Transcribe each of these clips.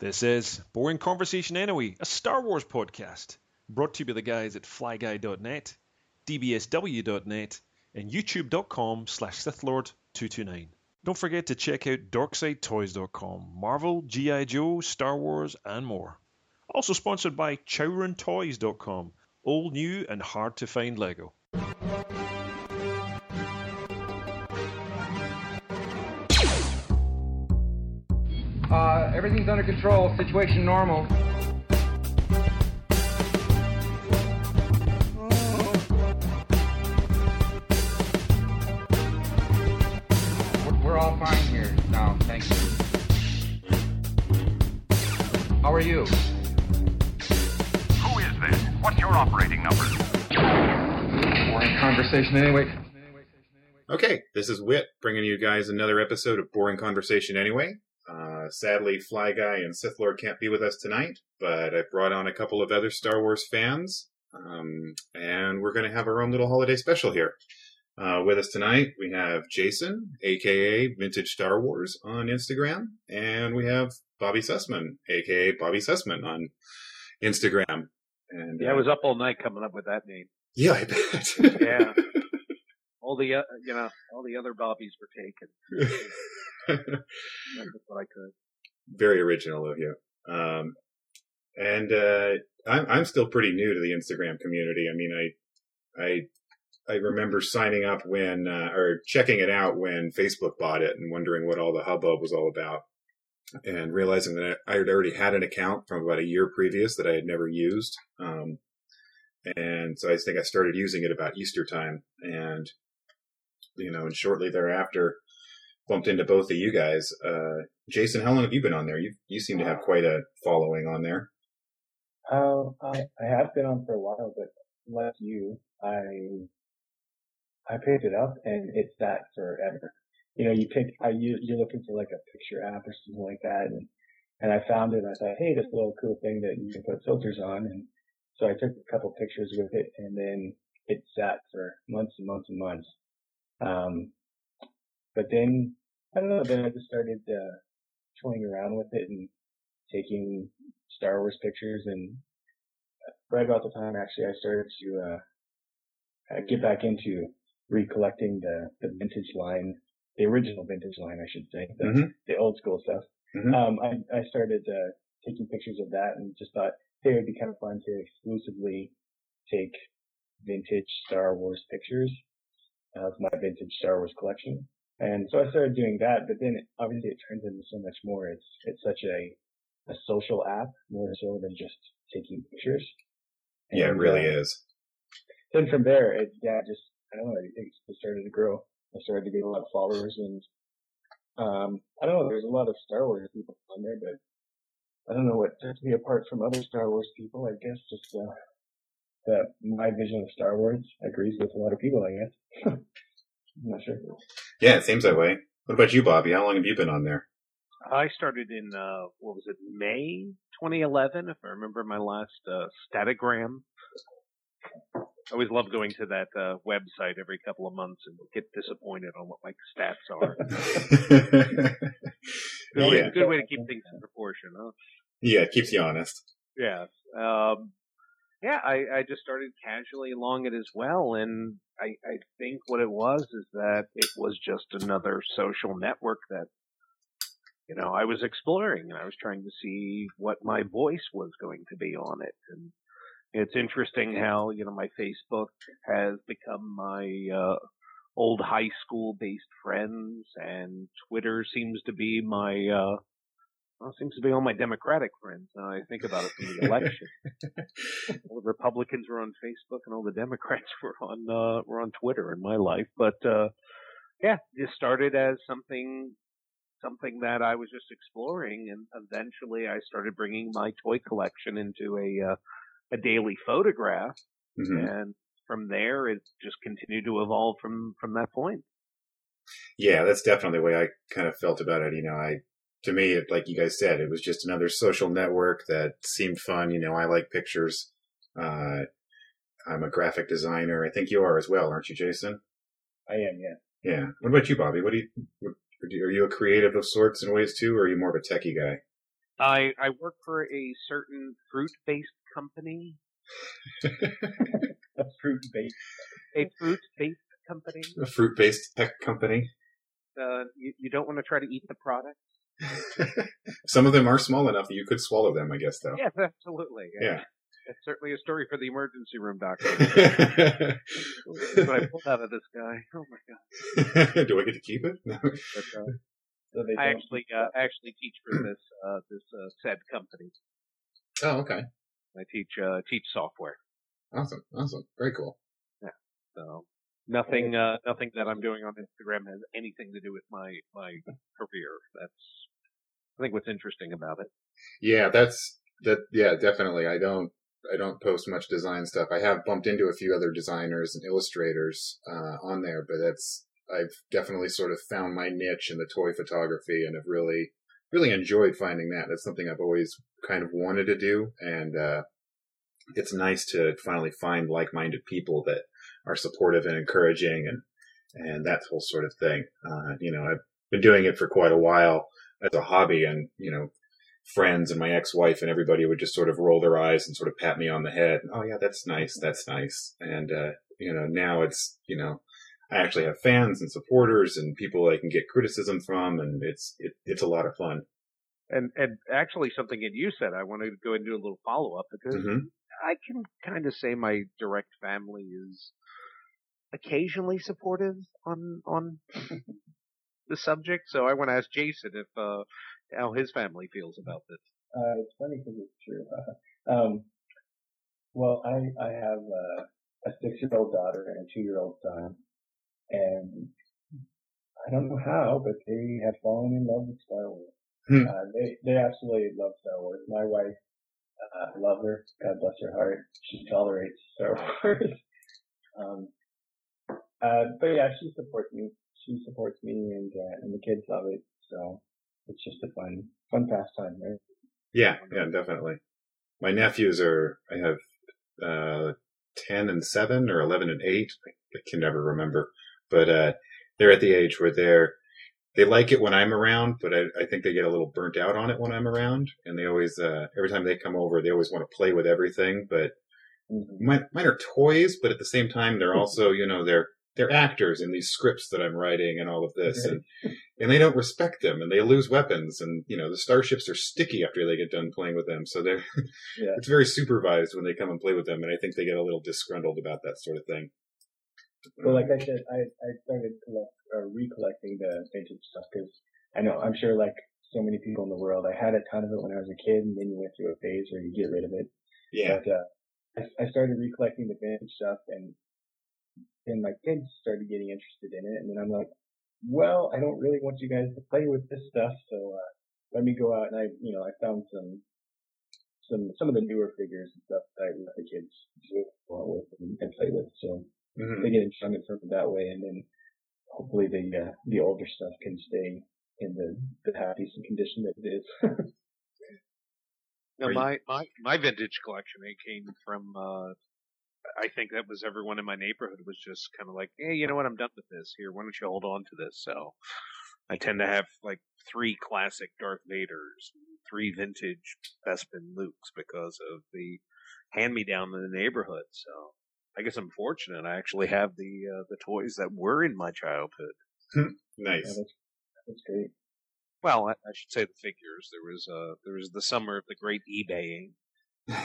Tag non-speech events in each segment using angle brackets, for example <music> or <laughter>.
This is Boring Conversation Anyway, a Star Wars podcast, brought to you by the guys at flyguy.net, dbsw.net, and youtube.com slash sithlord229. Don't forget to check out darksidetoys.com, Marvel, G.I. Joe, Star Wars, and more. Also sponsored by chowrontoys.com, all new and hard to find Lego. Everything's under control. Situation normal. We're, we're all fine here now. Thank you. How are you? Who is this? What's your operating number? We're conversation anyway. Okay, this is Wit bringing you guys another episode of Boring Conversation Anyway. Uh, sadly, Fly Guy and Sith Lord can't be with us tonight, but I brought on a couple of other Star Wars fans, um, and we're going to have our own little holiday special here. Uh, with us tonight, we have Jason, aka Vintage Star Wars, on Instagram, and we have Bobby Sussman, aka Bobby Sussman, on Instagram. And Yeah, I was up all night coming up with that name. yeah, I bet. Yeah. <laughs> All the uh, you know, all the other Bobbies were taken. <laughs> What I could. very original of you. Um, and uh, I'm I'm still pretty new to the Instagram community. I mean, I I I remember signing up when uh, or checking it out when Facebook bought it and wondering what all the hubbub was all about, and realizing that I had already had an account from about a year previous that I had never used. Um, and so I think I started using it about Easter time, and you know, and shortly thereafter bumped into both of you guys. Uh, Jason, how long have you been on there? You you seem to have quite a following on there. Uh, I, I have been on for a while, but like you, I I picked it up and it's that forever. You know, you pick, I, you, you're looking for like a picture app or something like that, and and I found it. and I thought, hey, this little cool thing that you can put filters on, and so I took a couple pictures with it, and then it sat for months and months and months. Um, but then I don't know. Then I just started uh, toying around with it and taking Star Wars pictures and right about the time actually I started to uh, uh, get back into recollecting the, the vintage line, the original vintage line, I should say, the, Mhm. the old school stuff. Mhm. Um, I, I started uh, taking pictures of that and just thought, hey, it'd be kind of fun to exclusively take vintage Star Wars pictures of my vintage Star Wars collection. And so I started doing that, but then obviously it turns into so much more. It's, it's such a, a social app more so than just taking pictures. Yeah, it really uh, is. Then from there, it, yeah, just, I don't know, it, it started to grow. I started to get a lot of followers and, um, I don't know, there's a lot of Star Wars people on there, but I don't know what sets me apart from other Star Wars people. I guess just, uh, that my vision of Star Wars agrees with a lot of people, I guess. <laughs> I'm not sure. Yeah, it seems that way. What about you, Bobby? How long have you been on there? I started in uh, what was it, May 2011, if I remember my last uh, Statigram. I always love going to that uh, website every couple of months and get disappointed on what my stats are. <laughs> Good, way, yeah, good way to keep things in proportion, huh? yeah, it keeps you honest. Yeah. Um, yeah, I, I just started casually along it as well, and I, I think what it was is that it was just another social network that, you know, I was exploring, and I was trying to see what my voice was going to be on it, and it's interesting how you know my Facebook has become my uh, old high school based friends, and Twitter seems to be my uh, well, seems to be all my Democratic friends. Now I think about it from the <laughs> election. all the Republicans were on Facebook, and all the Democrats <laughs> were on uh, were on Twitter in my life. But uh, yeah, it started as something something that I was just exploring, and eventually I started bringing my toy collection into a uh, a daily photograph, Mhm. and from there it just continued to evolve from from that point. Yeah, that's definitely the way I kind of felt about it. You know, I to me, it, like you guys said, it was just another social network that seemed fun. You know, I like pictures. Uh, I'm a graphic designer. I think you are as well, aren't you, Jason? I am, yeah. Yeah. What about you, Bobby? What do you? What, are you a creative of sorts in ways too, or are you more of a techie guy? I I work for a certain fruit-based company. <laughs> A fruit based. A fruit-based company. A fruit-based tech company. Uh, you, you don't want to try to eat the product. <laughs> Some of them are small enough that you could swallow them, I guess, though. Yes, absolutely. Yeah. It's certainly a story for the emergency room doctor. <laughs> What I pulled out of this guy. Oh my god! <laughs> Do I get to keep it? No. But, uh, So I actually uh, up. actually teach for this uh, this uh, said company. Oh, okay. I teach uh, teach software. Awesome. Awesome. Very cool. Yeah. So nothing uh, nothing that I'm doing on Instagram has anything to do with my my career. That's I think what's interesting about it. Yeah, that's that. Yeah, definitely. I don't. I don't post much design stuff. I have bumped into a few other designers and illustrators uh, on there, but that's I've definitely sort of found my niche in the toy photography and have really, really enjoyed finding that. That's something I've always kind of wanted to do, and uh, it's nice to finally find like-minded people that are supportive and encouraging and and that whole sort of thing. Uh, you know, I've been doing it for quite a while as a hobby, and you know, friends and my ex-wife and everybody would just sort of roll their eyes and sort of pat me on the head. Oh yeah, that's nice. That's nice. And, uh, you know, now it's, you know, I actually have fans and supporters and people I can get criticism from and it's, it, it's a lot of fun. And and actually something that you said I want to go and do a little follow up because hmm I can kind of say my direct family is occasionally supportive on on the subject. So I want to ask Jason if uh, how his family feels about this. Uh, it's funny because it's true. <laughs> um, well, I I have uh, a six year old daughter and a two year old son, and I don't know how, but they have fallen in love with Star Wars. Hmm. Uh, they they absolutely love Star Wars. My wife, uh, I love her. God bless her heart. She tolerates Star <laughs> Wars. um, uh, but yeah, she supports me. She supports me, and uh, and the kids love it. So it's just a fun fun pastime, right? Yeah, yeah, definitely. My nephews are, I have, uh, 10 and 7 or 11 and 8. I can never remember, but, uh, they're at the age where they're, they like it when I'm around, but I, I think they get a little burnt out on it when I'm around. And they always, uh, every time they come over, they always want to play with everything, but mine, mine are toys, but at the same time, they're <laughs> also, you know, they're, they're actors in these scripts that I'm writing and all of this. And, and they don't respect them and they lose weapons. And, you know, the starships are sticky after they get done playing with them. So they're, <laughs> Yeah. it's very supervised when they come and play with them. And I think they get a little disgruntled about that sort of thing. Well, like I said, I, I started collect, uh, recollecting the vintage stuff because I know, I'm sure like so many people in the world, I had a ton of it when I was a kid and then you went through a phase where you get rid of it. yeah. But, uh, I, I started recollecting the vintage stuff and then my kids started getting interested in it and then I'm like, well, I don't really want you guys to play with this stuff. So, uh, let me go out and I, you know, I found some, some, some of the newer figures and stuff that I let the kids do with and, and play with. So, Mhm. they get enjoyment from it that way, and then hopefully the uh, the older stuff can stay in the the half decent condition that it is. <laughs> Now my, my my vintage collection it came from uh I think that was everyone in my neighborhood was just kind of like, hey, you know what? I'm done with this. Here, why don't you hold on to this? So I tend to have like three classic Darth Vaders, three vintage Bespin Lukes because of the hand me down in the neighborhood. So I guess I'm fortunate. I actually have the uh, the toys that were in my childhood. yeah, Nice. that's, that's great. Well, I, I should say the figures. There was uh there was the summer of the great eBaying. <laughs>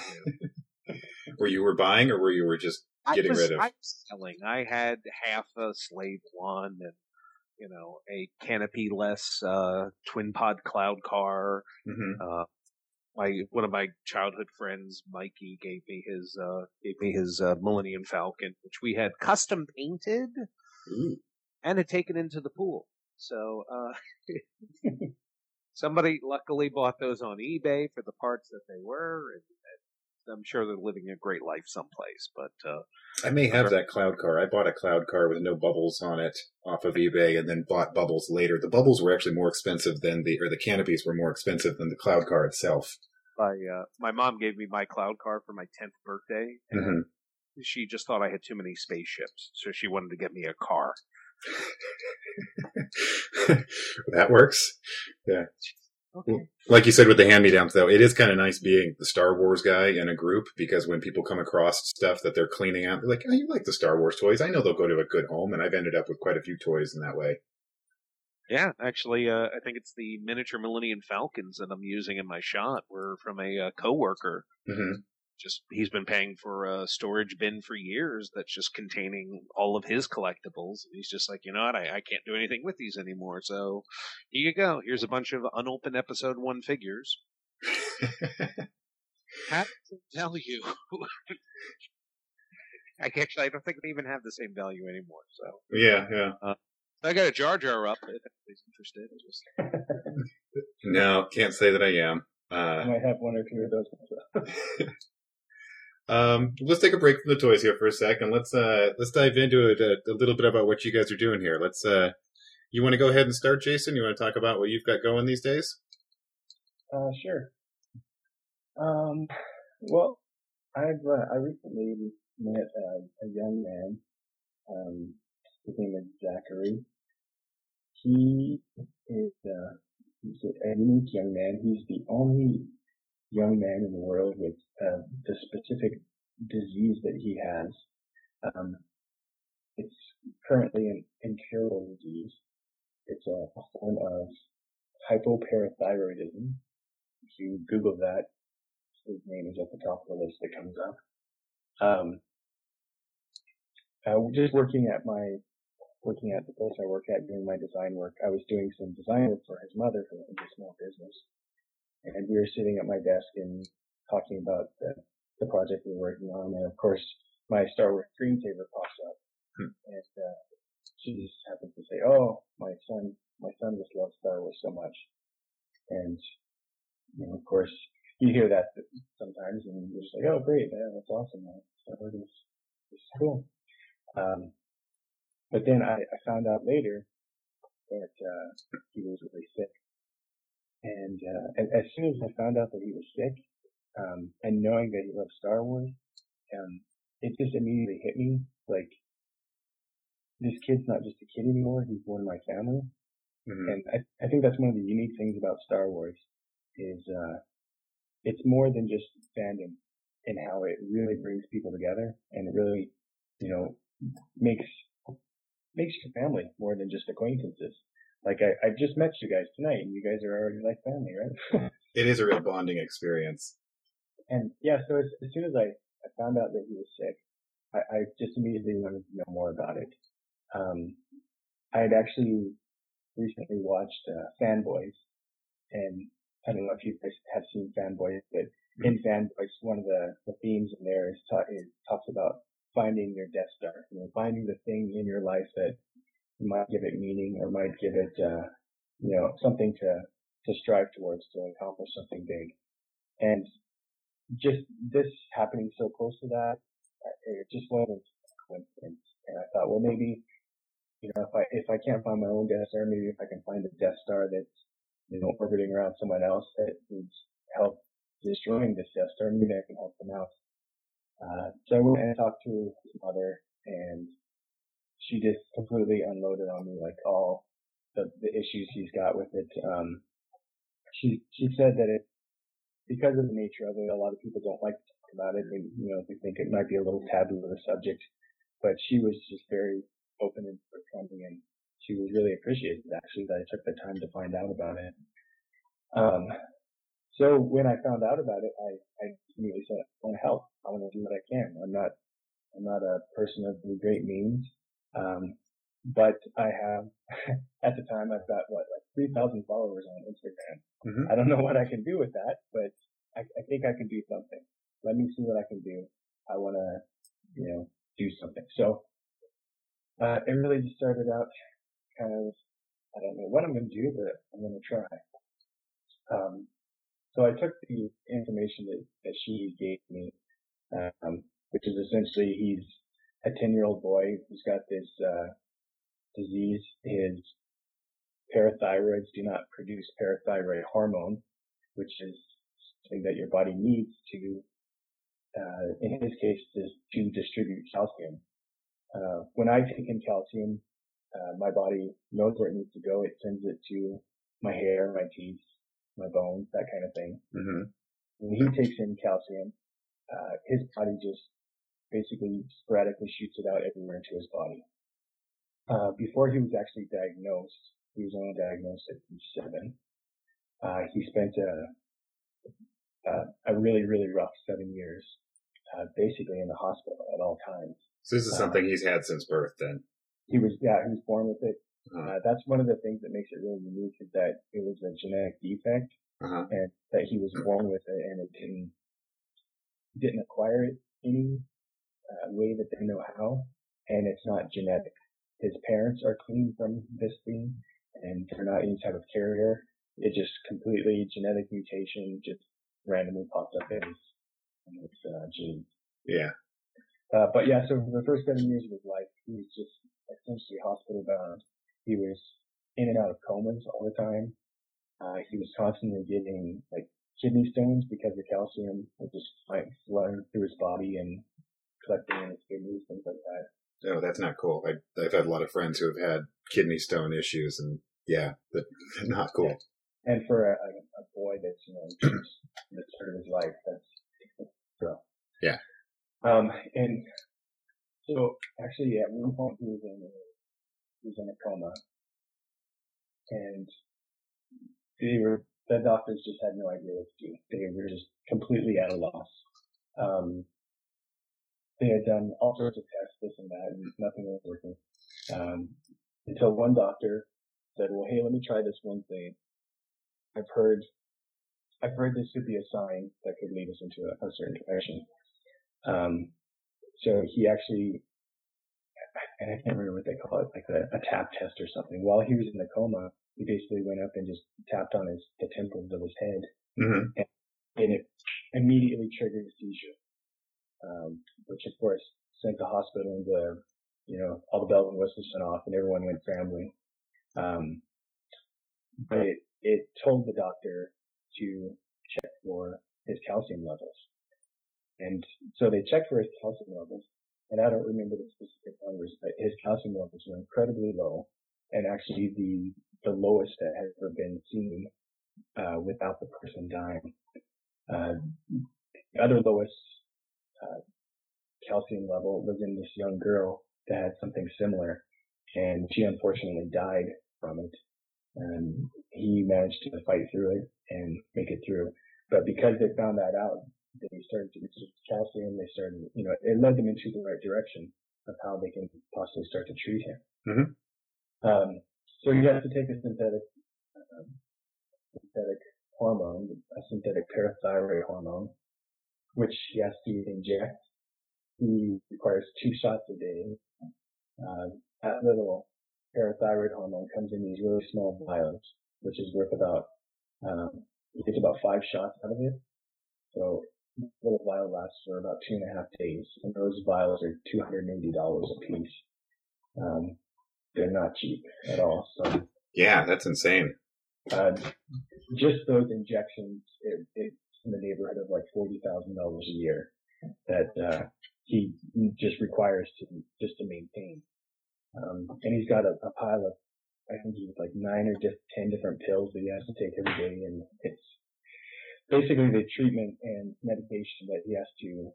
<laughs> Were you were buying or where you were just getting was, rid of? I was selling. I had half a slave one and you know a canopy less uh, twin pod cloud car. hmm Uh, my one of my childhood friends, Mikey, gave me his uh, gave me his uh, Millennium Falcon, which we had custom painted Ooh. and had taken into the pool. So uh, <laughs> somebody luckily bought those on eBay for the parts that they were, and I'm sure they're living a great life someplace. But uh, I may have that cloud car. I bought a cloud car with no bubbles on it off of eBay and then bought bubbles later. The bubbles were actually more expensive than the, or the canopies were more expensive than the cloud car itself. my uh, my mom gave me my cloud car for my tenth birthday, and hmm she just thought I had too many spaceships, so she wanted to get me a car. <laughs> that works. Okay. Like you said with the hand me downs, though, it is kind of nice being the Star Wars guy in a group because when people come across stuff that they're cleaning out, they're like, "Oh, you like the Star Wars toys? I know they'll go to a good home." And I've ended up with quite a few toys in that way. Yeah, actually, uh, I think it's the miniature Millennium Falcons that I'm using in my shot were from a uh, coworker. hmm Just he's been paying for a storage bin for years that's just containing all of his collectibles. And he's just like, you know what, I, I can't do anything with these anymore. So here you go. Here's a bunch of unopened episode one figures. <laughs> Have tell you? <laughs> I actually I don't think they even have the same value anymore. So yeah, yeah. I got a Jar Jar up. If anybody's interested, just- <laughs> No, can't say that I am. I Uh, might have one or two of those myself. Um, let's take a break from the toys here for a second. Let's uh, let's dive into it a, a little bit about what you guys are doing here. Let's. Uh, you want to go ahead and start, Jason? You want to talk about what you've got going these days? Uh, sure. Um, well, I've uh, I recently met a, a young man. Um, his name is Zachary. He is uh, he's a unique young man. He's the only young man in the world with uh, the specific disease that he has. Um, it's currently an incurable disease. It's a, form of hypoparathyroidism. If you Google that, his name is at the top of the list that comes up. Um, uh, just working at my, working at the place I work at doing my design work, I was doing some design work for his mother for a small business. And we were sitting at my desk and talking about the, the project we were working on. And of course, my Star Wars screensaver pops up. Hmm. And, uh, she just happens to say, oh, my son, my son just loves Star Wars so much. And, you know, of course, you hear that sometimes and you're just like, oh, great, yeah, that's awesome. man. Star Wars is, is cool. Um, but then I, I found out later that, uh, he was really sick. And, uh, as, as soon as I found out that he was sick, um, and knowing that he loved Star Wars, um, it just immediately hit me, like, this kid's not just a kid anymore, he's one of my family. Mhm. And I, I think that's one of the unique things about Star Wars is, uh, it's more than just fandom and how it really brings people together and it really, you know, makes, makes your family more than just acquaintances. Like I, I just met you guys tonight and you guys are already like family, right? <laughs> It is a real bonding experience. And yeah, so as, as soon as I, I found out that he was sick, I, I just immediately wanted to know more about it. Um, I had actually recently watched uh, Fanboys, and I don't know if you guys have seen Fanboys, but in Fanboys, one of the, the themes in there is, ta- is talks about finding your Death Star, you know, finding the thing in your life that might give it meaning or might give it, uh, you know, something to to strive towards to accomplish something big. And just this happening so close to that, it just wasn't a coincidence. And I thought, well, maybe, you know, if I, if I can't find my own Death Star, maybe if I can find a Death Star that's, you know, orbiting around someone else that needs help destroying this Death Star, maybe I can help them out. Uh, so I went and talked to his mother and she just completely unloaded on me like all the, the issues he's got with it. Um, she, she said that it, because of the nature of it, a lot of people don't like to talk about it. They, you know, they think it might be a little taboo of a subject, but she was just very open and forthcoming and she was really appreciated actually that I took the time to find out about it. Um, so when I found out about it, I, I immediately said, I want to help. I want to do what I can. I'm not, I'm not a person of great means. Um, but I have, <laughs> at the time, I've got what, 3,000 followers on Instagram. Mhm. I don't know what I can do with that, but I, I think I can do something. Let me see what I can do. I want to, you know, do something. So, uh, it really just started out kind of, I don't know what I'm going to do, but I'm going to try. Um, so I took the information that, that she gave me, um, which is essentially he's a 10 year old boy who's got this, uh, disease. His parathyroids do not produce parathyroid hormone, which is something that your body needs to, uh, in his case, is to distribute calcium. Uh, when I take in calcium, uh, my body knows where it needs to go. It sends it to my hair, my teeth, my bones, that kind of thing. hmm When he takes in calcium, uh, his body just basically sporadically shoots it out everywhere into his body. Uh, before he was actually diagnosed, he was only diagnosed at age seven. Uh, he spent a, a, a really, really rough seven years, uh, basically in the hospital at all times. So this is something he's had since birth then. He was, yeah, he was born with it. Uh-huh. Uh, that's one of the things that makes it really unique is that it was a genetic defect Uh-huh. and that he was born with it and it didn't, didn't acquire it any uh, way that they know how. And it's not genetic. His parents are clean from this thing and they're not any type of carrier. It just completely genetic mutation just randomly popped up in his, uh, genes. Yeah. Uh, but yeah, so for the first seven years of his life, he was just essentially hospital bound. He was in and out of comas all the time. Uh, he was constantly getting like kidney stones because the calcium was just like flowing through his body and collecting in his kidneys, things like that. Oh, that's not cool. I, I've had a lot of friends who have had kidney stone issues, and yeah, but <laughs> not cool. And for a, a, a boy that's, you know, the start of his life, that's, that's rough. Yeah. Um, and so actually at one point he was in, a, he was in a coma and they were, the doctors just had no idea what to do. They were just completely at a loss. Um, they had done all sorts of tests, this and that, and nothing was working. Um, until one doctor said, well, hey, let me try this one thing. I've heard, I've heard this could be a sign that could lead us into a, a certain direction. Um, so he actually, and I can't remember what they call it, like a, a tap test or something. While he was in the coma, he basically went up and just tapped on his, the temples of his head hmm and it immediately triggered a seizure. Um, which of course sent the hospital into, you know, all the bells and whistles went off and everyone went scrambling. Um, but it, it told the doctor to check for his calcium levels. And so they checked for his calcium levels and I don't remember the specific numbers, but his calcium levels were incredibly low and actually the, the lowest that has ever been seen, uh, without the person dying. Uh, the other lowest uh, calcium level was in this young girl that had something similar, and she unfortunately died from it. And he managed to fight through it and make it through. But because they found that out, they started to research calcium. They started, you know, it led them into the right direction of how they can possibly start to treat him. Mhm. Um, so he has to take a synthetic, um, synthetic hormone, a synthetic parathyroid hormone, which he has to inject. He requires two shots a day. Uh, that little parathyroid hormone comes in these really small vials, which is worth about, um, gets about five shots out of it. So this little vial lasts for about two and a half days, and those vials are $280 a piece. Um, they're not cheap at all. So Yeah, that's insane. uh, just those injections, it, it's in the neighborhood of like forty thousand dollars a year that uh, he just requires to just to maintain. Um, and he's got a, a pile of, I think he's like nine or just ten different pills that he has to take every day, and it's basically the treatment and medication that he has to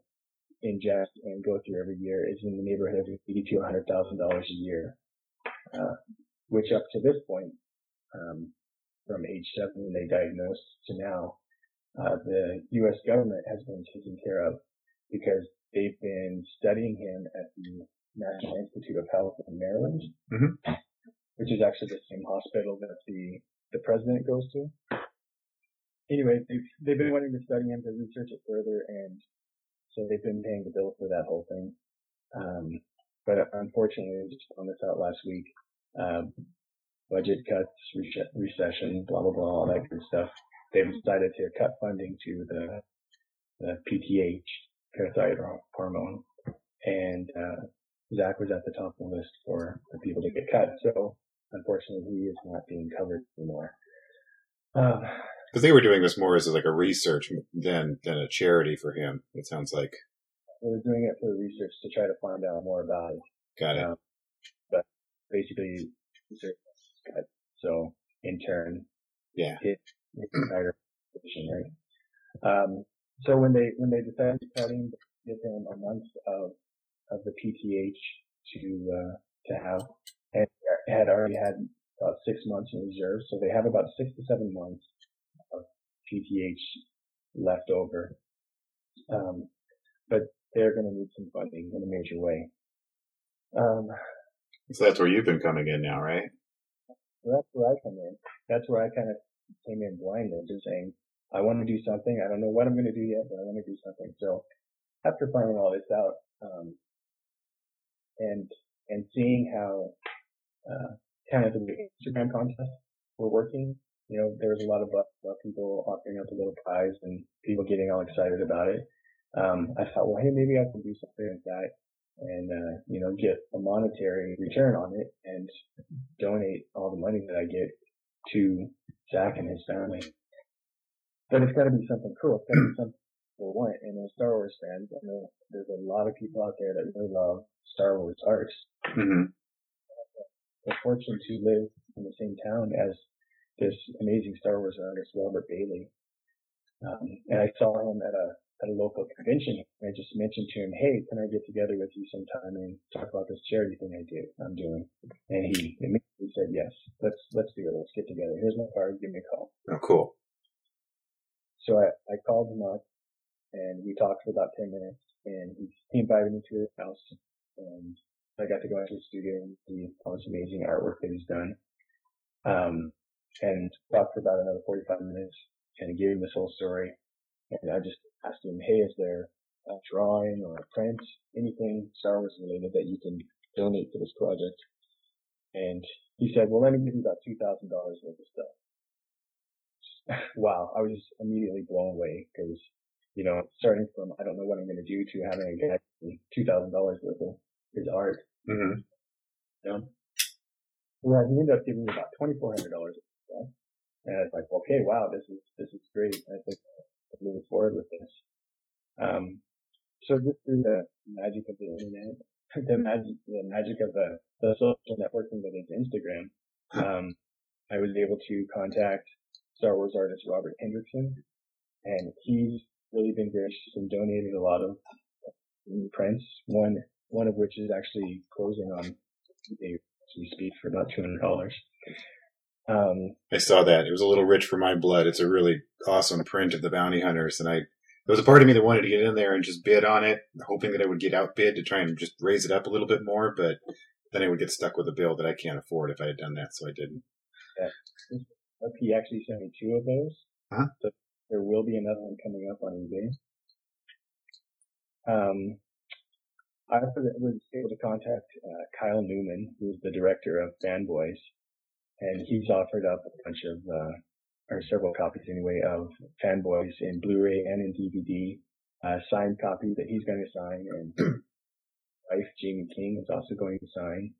ingest and go through every year is in the neighborhood of eighty to a hundred thousand dollars a year, uh, which up to this point. Um, from age seven when they diagnosed to now, uh, the U.S. government has been taking care of because they've been studying him at the National Institute of Health in Maryland, Mhm. which is actually the same hospital that the the president goes to. Anyway, they've they've been wanting to study him to research it further, and so they've been paying the bill for that whole thing. Um, but unfortunately, just found this out last week. Um, budget cuts, re- recession, blah blah blah, all that good stuff. They've decided to cut funding to the the PTH, parathyroid hormone, and uh, Zach was at the top of the list for the people to get cut. So unfortunately, he is not being covered anymore. Um, Because they were doing this more as like a research than than a charity for him. It sounds like. we're doing it for research to try to find out more about it. Got it. Um, but basically, research cut. So in turn, Yeah. it, its entire position, right? Um, so when they when they decided to cut him, give him a month of of the PTH to uh, to have, and had already had about six months in reserve, so they have about six to seven months of PTH left over. Um, but they're going to need some funding in a major way. Um, So that's where you've been coming in now, right? that's where I come in. That's where I kind of came in blindly, just saying, I want to do something. I don't know what I'm going to do yet, but I want to do something. So after finding all this out, um, and, and seeing how, uh, kind of the Instagram contests were working, you know, there was a lot of, uh, people offering up a little prize and people getting all excited about it. Um, I thought, well, hey, maybe I can do something like that and, uh, you know, get a monetary return on it and donate all the money that I get to Zach and his family. But it's gotta be something cool. It's gotta be something people want. And as Star Wars fans, I know there's a lot of people out there that really love Star Wars art. hmm The fortune to live in the same town as this amazing Star Wars artist, Robert Bailey. Um, and I saw him at a at a local convention. And I just mentioned to him, "Hey, can I get together with you sometime and talk about this charity thing I do I'm doing?" And he immediately said, "Yes, let's let's do it. Let's get together. Here's my card. Give me a call." Oh, cool. So I, I called him up and we talked for about 10 minutes and he, he invited me to his house and I got to go into his studio and see all this amazing artwork that he's done. Um, and talked for about another 45 minutes and gave him this whole story. And I just asked him, hey, is there a drawing or a print, anything Star Wars related that you can donate to this project? And he said, well, let me give you about $2,000 worth of stuff. <laughs> wow, I was just immediately blown away because, you know, starting from I don't know what I'm going to do to having a guy two thousand dollars worth of his art. hmm You know? Well, he ended up giving me about twenty four hundred dollars. And I was like, okay, wow, this is this is great. I think I'm moving forward with this. Um, so just through the magic of the internet, <laughs> the magic the magic of the, the social networking that is Instagram, um, I was able to contact Star Wars artist Robert Hendrickson, and he's really been gracious and donated a lot of prints. One one of which is actually closing on eBay as we speak for about two hundred dollars. Um, I saw that. It was a little rich for my blood. It's a really awesome print of the bounty hunters, and I there was a part of me that wanted to get in there and just bid on it, hoping that I would get outbid to try and just raise it up a little bit more, but then I would get stuck with a bill that I can't afford if I had done that, so I didn't. he actually sent me two of those. Huh? So there will be another one coming up on eBay. Um, I was able to contact uh, Kyle Newman, who's the director of Fanboys, and he's offered up a bunch of, uh, or several copies anyway, of Fanboys in Blu-ray and in DVD, uh, signed copy that he's going to sign, and <clears throat> wife Jaime King is also going to sign.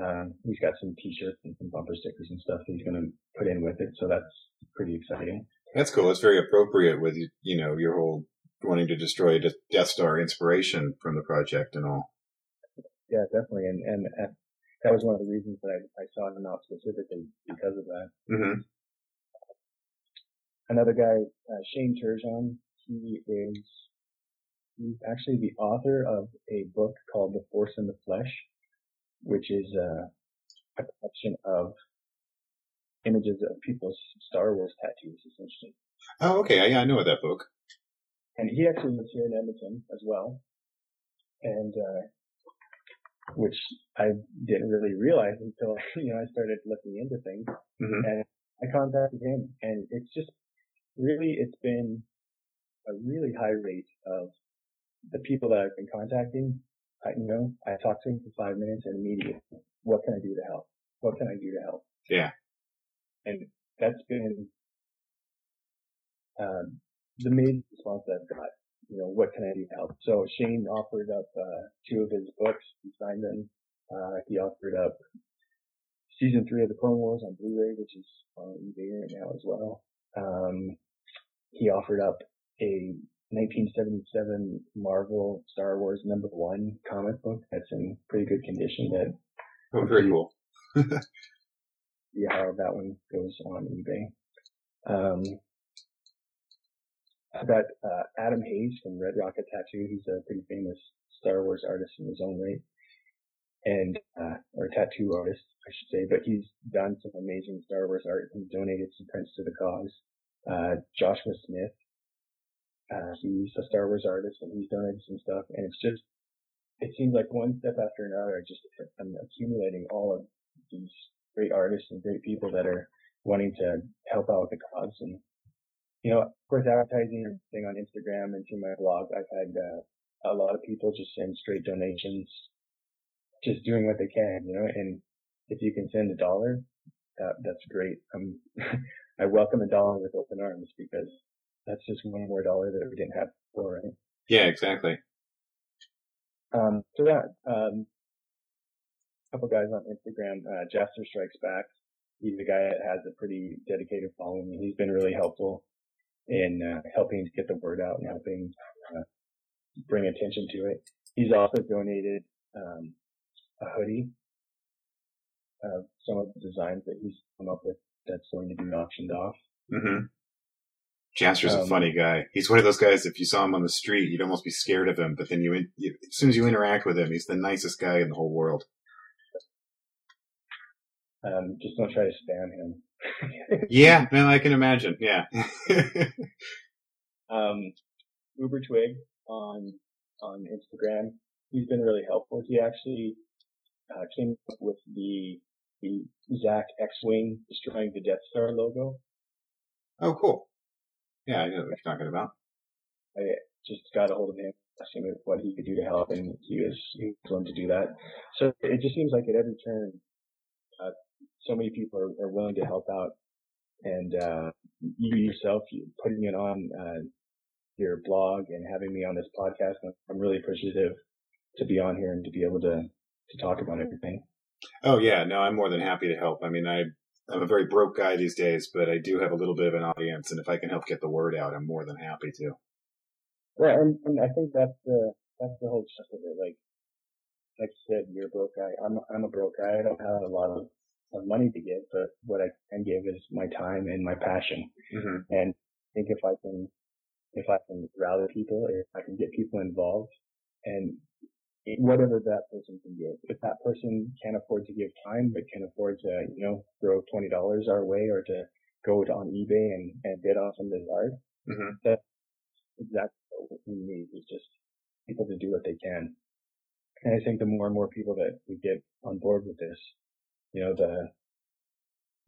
Um, he's got some t-shirts and some bumper stickers and stuff that he's going to put in with it, so that's pretty exciting. That's cool. It's very appropriate with you know your whole wanting to destroy Death Star inspiration from the project and all. Yeah, definitely, and and, and that was one of the reasons that I, I sought him out specifically because of that. hmm Another guy, uh, Shane Turgeon, he is he's actually the author of a book called The Force in the Flesh, which is uh, a collection of images of people's Star Wars tattoos, essentially. Oh, okay. Yeah, I know of that book. and he actually lives here in Edmonton as well, and uh, which I didn't really realize until <laughs> you know I started looking into things, hmm and I contacted him, and it's just really it's been a really high rate of the people that I've been contacting. I, you know, I talked to him for five minutes and immediately, what can I do to help? What can I do to help? Yeah. And that's been um, the main response that I've got. You know, what can I do to help? So Shane offered up uh, two of his books. He signed them. Uh, he offered up season three of the Clone Wars on Blu-ray, which is on eBay right now as well. Um, he offered up a 1977 Marvel Star Wars number one comic book that's in pretty good condition that Oh, very cool. See how that one goes on eBay. Um, I've got uh, Adam Hayes from Red Rocket Tattoo. He's a pretty famous Star Wars artist in his own right, and uh, or tattoo artist, I should say. But he's done some amazing Star Wars art. And he's donated some prints to the cause. Uh, Joshua Smith, uh, he's a Star Wars artist, and he's donated some stuff. And it's just, it seems like one step after another. I just I'm accumulating all of these great artists and great people that are wanting to help out with the cause and you know, of course, advertising thing on Instagram and through my blog, I've had uh, a lot of people just send straight donations, just doing what they can, you know. And if you can send a dollar, that, that's great. Um, <laughs> I welcome a dollar with open arms because that's just one more dollar that we didn't have before, right? Yeah, exactly. Um, so that, um, couple guys on Instagram, uh, Jasper Strikes Back. He's a guy that has a pretty dedicated following. He's been really helpful in uh, helping to get the word out and helping uh, bring attention to it. He's also donated um, a hoodie of some of the designs that he's come up with that's going to be auctioned off. Mm-hmm. Jasper's Um, a funny guy. He's one of those guys. If you saw him on the street, you'd almost be scared of him. But then you, in, you, as soon as you interact with him, he's the nicest guy in the whole world. Um, just don't try to spam him. <laughs> Yeah, no, I can imagine. Yeah. <laughs> um, Uber Twig on on Instagram. He's been really helpful. He actually uh, came up with the the Zach X-wing destroying the Death Star logo. oh, cool. Yeah, I know what you're talking about. I just got a hold of him, asked him what he could do to help, and he was he was willing to do that. So it just seems like at every turn, so many people are, are willing to help out, and uh, you yourself, putting it on uh, your blog and having me on this podcast, I'm, really appreciative to be on here and to be able to to talk about everything. Oh yeah, no, I'm more than happy to help. I mean, I I'm a very broke guy these days, but I do have a little bit of an audience, and if I can help get the word out, I'm more than happy to. Yeah, and, and I think that's the that's the whole gist of it. Like like you said, you're a broke guy. I'm I'm a broke guy. I don't have a lot of, of money to give, but what I can give is my time and my passion. Mm-hmm. And I think if I can if I can rally people, if I can get people involved, and whatever that person can give, if that person can't afford to give time but can afford to you know throw twenty dollars our way or to go to, on eBay and and bid on somebody's art, Mm-hmm. that's exactly what we need is just people to do what they can. And I think the more and more people that we get on board with this, you know, the,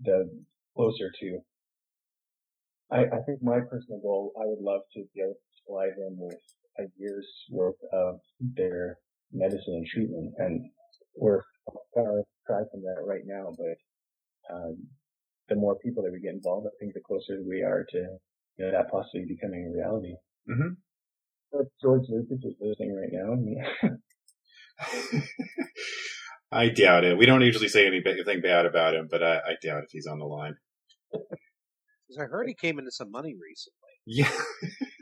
the closer to, I, I think my personal goal, I would love to be able to supply them with a year's worth of their medicine and treatment. And we're far far from that right now, but, um, the more people that we get involved, I think the closer we are to, you know, that possibly becoming a reality. Mhm. If George Lucas is listening right now. <laughs> and- I doubt it. We don't usually say anything bad about him, but I, I doubt if he's on the line. Because I heard he came into some money recently. Yeah.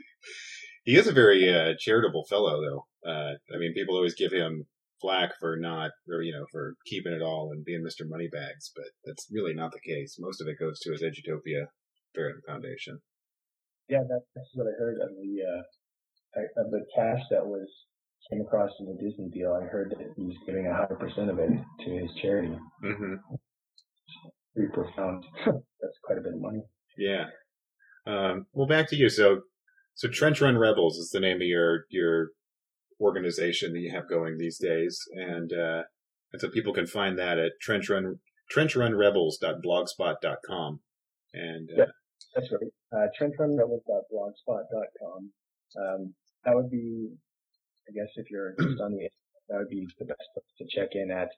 <laughs> he is a very uh, charitable fellow, though. Uh, I mean, people always give him flack for not, or, you know, for keeping it all and being Mr. Moneybags, but that's really not the case. Most of it goes to his Edutopia Charity Foundation. yeah, that's what I heard of the, uh, of the cash that was came across in the Disney deal. I heard that he's giving a higher percent of it to his charity. Mm-hmm. Pretty profound. <laughs> that's quite a bit of money. Yeah. Um, well, back to you. So, so Trench Run Rebels is the name of your your organization that you have going these days, and uh, and so people can find that at trenchrun trenchrunrebels.blogspot.com. And uh, Yeah. That's right. Uh, trenchrunrebels.blogspot.com. Um, that would be, I guess, if you're just on the, that would be the best place to check in at.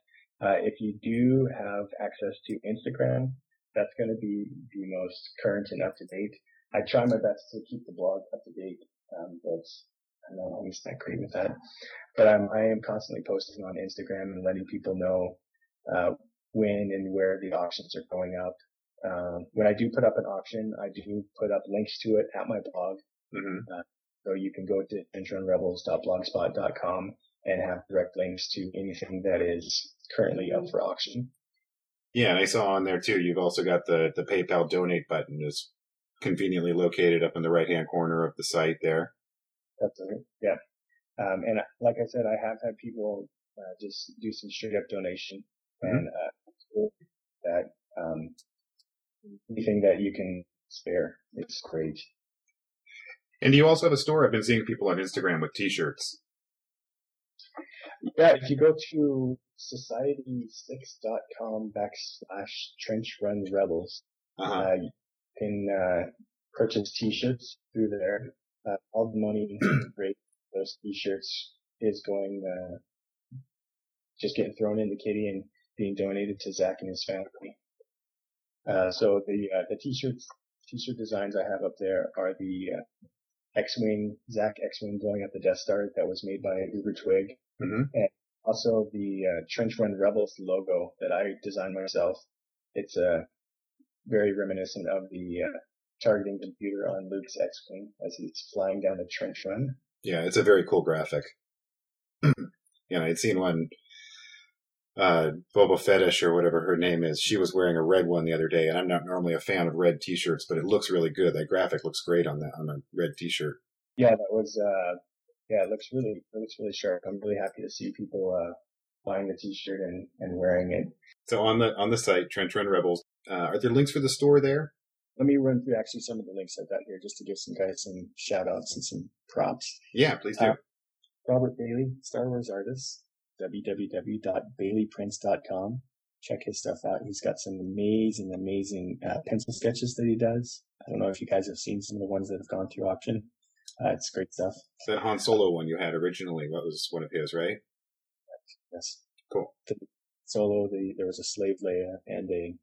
Uh, if you do have access to Instagram, that's going to be the most current and up to date. I try my best to keep the blog up to date, um, but I'm not always that great with that. But I'm, I am constantly posting on Instagram and letting people know, uh, when and where the auctions are going up. Um, when I do put up an auction, I do put up links to it at my blog. mhm. So you can go to trenchrunrebels.blogspot.com and have direct links to anything that is currently up for auction. yeah, and I saw on there too. You've also got the the PayPal donate button as conveniently located up in the right hand corner of the site there. That's right. Yeah. Um, and like I said, I have had people uh, just do some straight up donation and uh, that um, anything that you can spare is great. And you also have a store. I've been seeing people on Instagram with T-shirts. Yeah, if you go to society6.com backslash trench run rebels, Uh-huh. uh, you can uh, purchase t-shirts through there. Uh, all the money great <clears throat> those t-shirts is going uh, just getting thrown into Kitty and being donated to Zach and his family. Uh, so the uh, the t-shirts t-shirt designs I have up there are the uh, X-wing Zach X-wing blowing up the Death Star that was made by Uber Twig. Mhm. And also the uh, Trench Run Rebels logo that I designed myself. It's uh, very reminiscent of the uh, targeting computer on Luke's X-wing as he's flying down the trench run. Yeah, it's a very cool graphic. <clears throat> yeah, I'd seen one. Uh, Boba Fetish or whatever her name is. She was wearing a red one the other day, and I'm not normally a fan of red T-shirts, but it looks really good. That graphic looks great on that on a red T-shirt. Yeah, that was uh, yeah, it looks really it looks really sharp. I'm really happy to see people uh, buying the T-shirt and, and wearing it. So on the on the site, Trench Run Rebels, uh, are there links for the store there? Let me run through actually some of the links I've got here just to give some guys some shout outs and some props. Yeah, please do. Uh, Robert Bailey, Star Wars artist, www.baileyprints.com. Check his stuff out. He's got some amazing, amazing uh, pencil sketches that he does. I don't know if you guys have seen some of the ones that have gone through auction. Uh, it's great stuff. that Han Solo one you had originally, what was one of his, right? Yes. Cool. The solo, the, there was a slave Leia and a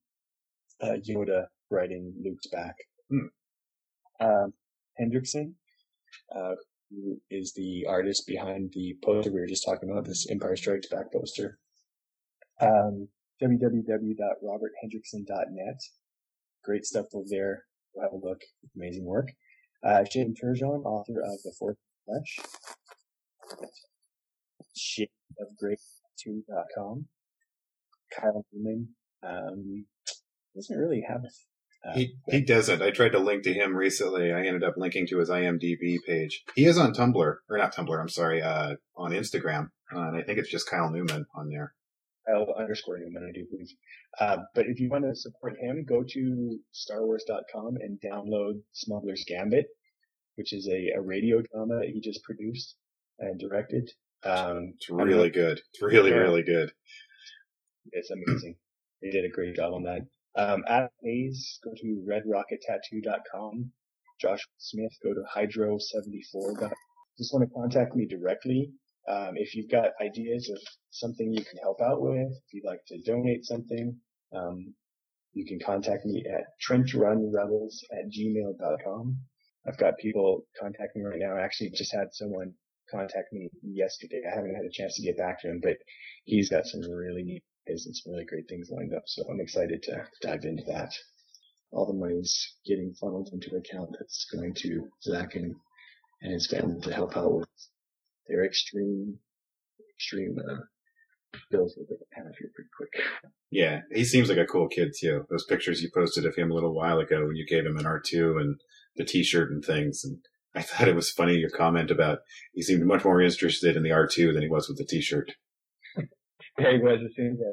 uh, Yoda riding Luke's back. Hmm. Um, Hendrickson, uh, who is the artist behind the poster we were just talking about, this Empire Strikes Back poster. Um, www.roberthendrickson.net. Great stuff over there. Go have a look. Amazing work. Uh, Shane Turgeon, author of The Fourth Flesh. Shade of Great 2.com. Kyle Newman, um, doesn't really have He he doesn't. I tried to link to him recently. I ended up linking to his IMDb page. He is on Tumblr, or not Tumblr. I'm sorry, uh, on Instagram, uh, and I think it's just Kyle Newman on there. Kyle underscore Newman, I do believe. Uh, but if you want to support him, go to starwars.com and download Smuggler's Gambit, which is a, a radio drama that he just produced and directed. Um, It's really good. It's really Yeah. really good. It's amazing. They did a great job on that. Um, Adam Hayes, go to redrockettattoo.com. Josh Smith, go to hydro74. Just want to contact me directly. Um, if you've got ideas of something you can help out with, if you'd like to donate something, um, you can contact me at trenchrunrebels at gmail.com. I've got people contacting me right now. I actually just had someone contact me yesterday. I haven't had a chance to get back to him, but he's got some really neat and some really great things lined up. So I'm excited to dive into that. All the money's getting funneled into an account that's going to Zach and, and his family to help out with their extreme, extreme, uh, bills that they have here pretty quick. Yeah, he seems like a cool kid too. Those pictures you posted of him a little while ago when you gave him an R2 and the t-shirt and things. And I <laughs> thought it was funny your comment about he seemed much more interested in the R2 than he was with the t-shirt. Yeah, he was as soon as I,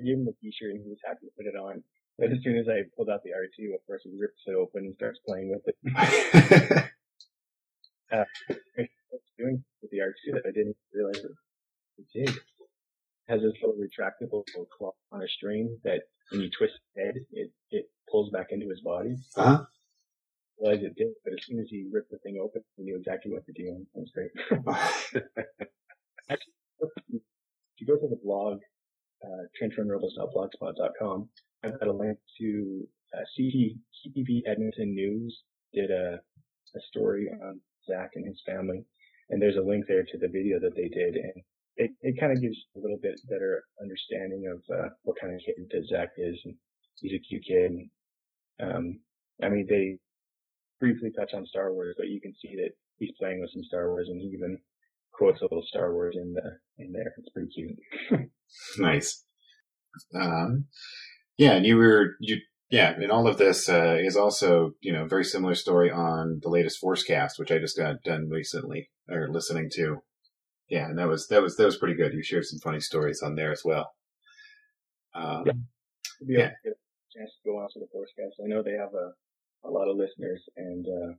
I gave him the t-shirt and he was happy to put it on. But as soon as I pulled out the R2, of course, he rips it open and starts playing with it. <laughs> Uh, what's doing with the R2 that I didn't realize it, did. It has this little retractable little claw on a string that when you twist his head, it, it pulls back into his body. uh-huh. realized it did, but as soon as he ripped the thing open, he knew exactly what to do. It was great. <laughs> <laughs> if you go to the blog, uh, I've got a link to uh, CT, CTV Edmonton News did a, a story on Zach and his family, and there's a link there to the video that they did, and it, it kind of gives a little bit better understanding of uh, what kind of kid that Zach is. And he's a cute kid. And, um, I mean, they briefly touch on Star Wars, but you can see that he's playing with some Star Wars, and he even quotes a little Star Wars in the in there. It's pretty cute. <laughs> nice. Um, yeah, and you were you Yeah, and all of this uh, is also, you know, very similar story on the latest Forcecast, which I just got done recently or listening to. Yeah, and that was that was that was pretty good. You shared some funny stories on there as well. Um, Yeah. It'd Yeah. a chance to go on to the Forcecast. I know they have a, a lot of listeners, and uh,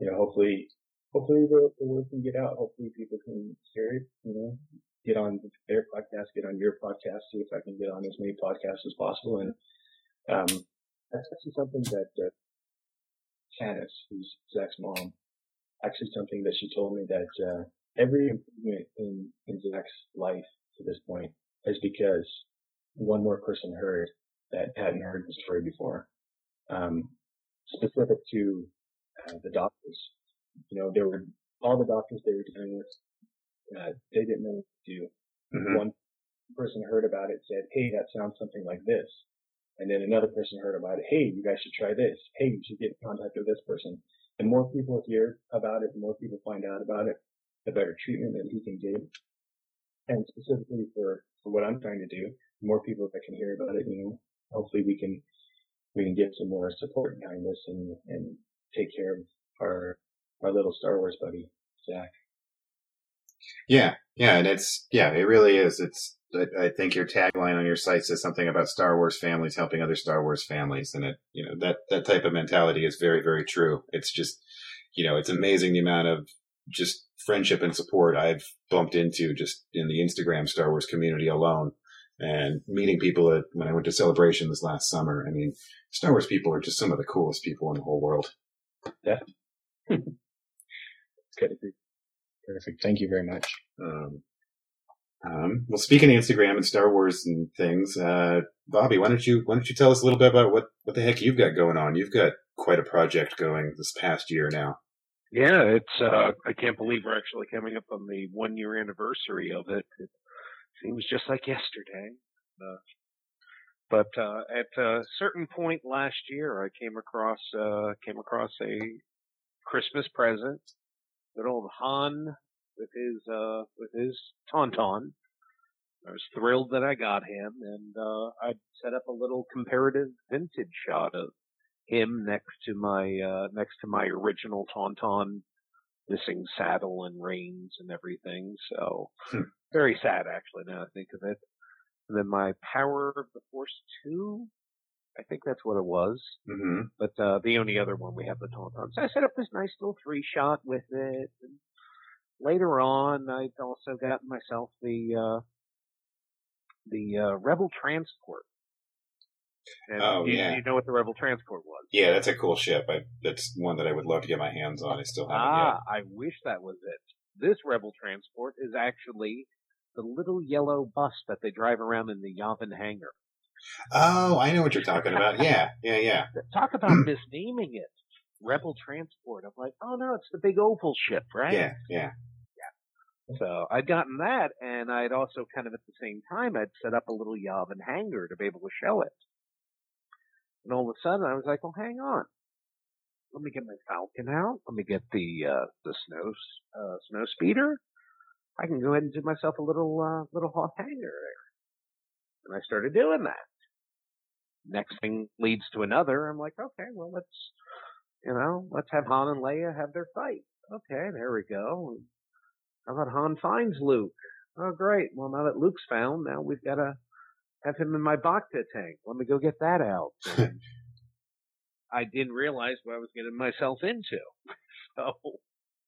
you know, hopefully, hopefully the, the word can get out. Hopefully, people can hear it. You know, get on their podcast, get on your podcast, see if I can get on as many podcasts as possible. And um, that's actually something that uh, Candace, who's Zach's mom, actually something that she told me that uh, every improvement in in Zach's life to this point is because one more person heard that hadn't heard the story before. Um, specific to uh, the doctors, you know, there were all the doctors they were dealing with. Uh, they didn't know what to do. mhm. One person heard about it, said, "Hey, that sounds something like this," and then another person heard about it. Hey, you guys should try this. Hey, you should get in contact with this person. The more people hear about it, the more people find out about it, the better treatment that he can give. And specifically for, for what I'm trying to do, the more people that can hear about it, you know, hopefully we can we can get some more support behind this and and take care of our our little Star Wars buddy Zach. Yeah, yeah, and it's yeah, it really is. It's I, I think your tagline on your site says something about Star Wars families helping other Star Wars families, and it you know that that type of mentality is very very true. It's just you know it's amazing the amount of just friendship and support I've bumped into just in the Instagram Star Wars community alone, and meeting people at, when I went to Celebration this last summer. I mean, Star Wars people are just some of the coolest people in the whole world. <laughs> Good. Perfect. Thank you very much. Um, um, well, speaking of Instagram and Star Wars and things, uh, Bobby, why don't you why don't you tell us a little bit about what what the heck you've got going on? You've got quite a project going this past year now. Yeah, it's uh I can't believe we're actually coming up on the one year anniversary of it. It seems just like yesterday. Uh, but uh at a certain point last year I came across uh came across a Christmas present. Good old Han with his uh with his tauntaun. I was thrilled that I got him and uh I set up a little comparative vintage shot of him next to my uh next to my original tauntaun missing saddle and reins and everything so Hmm. very sad actually now I think of it and then my power of the force 2 I think that's what it was hmm but uh the only other one we have the tauntaun so I set up this nice little three shot with it and later on I'd also gotten myself the uh the uh rebel transport and Oh, you, yeah. you know what the rebel transport was Yeah, that's a cool ship. I, that's one that I would love to get my hands on. I still haven't Ah, I wish that was it. This Rebel transport is actually the little yellow bus that they drive around in the Yavin hangar. Oh, I know what you're talking about. <laughs> Yeah, yeah, yeah. Talk about misnaming it. Rebel transport. I'm like, oh no, it's the big oval ship, right? Yeah, yeah. So I'd gotten that, and I'd also kind of at the same time, I'd set up a little Yavin hangar to be able to show it. And all of a sudden, I was like, well, hang on. Let me get my Falcon out. Let me get the, uh, the snow, uh, snow speeder. I can go ahead and do myself a little, uh, little hot hangar there. And I started doing that. Next thing leads to another. I'm like, okay, well, let's, you know, let's have Han and Leia have their fight. Okay, there we go. How about Han finds Luke? Oh, great. Well, now that Luke's found, now we've got to have him in my Bacta tank. Let me go get that out. <laughs> I didn't realize what I was getting myself into. <laughs> So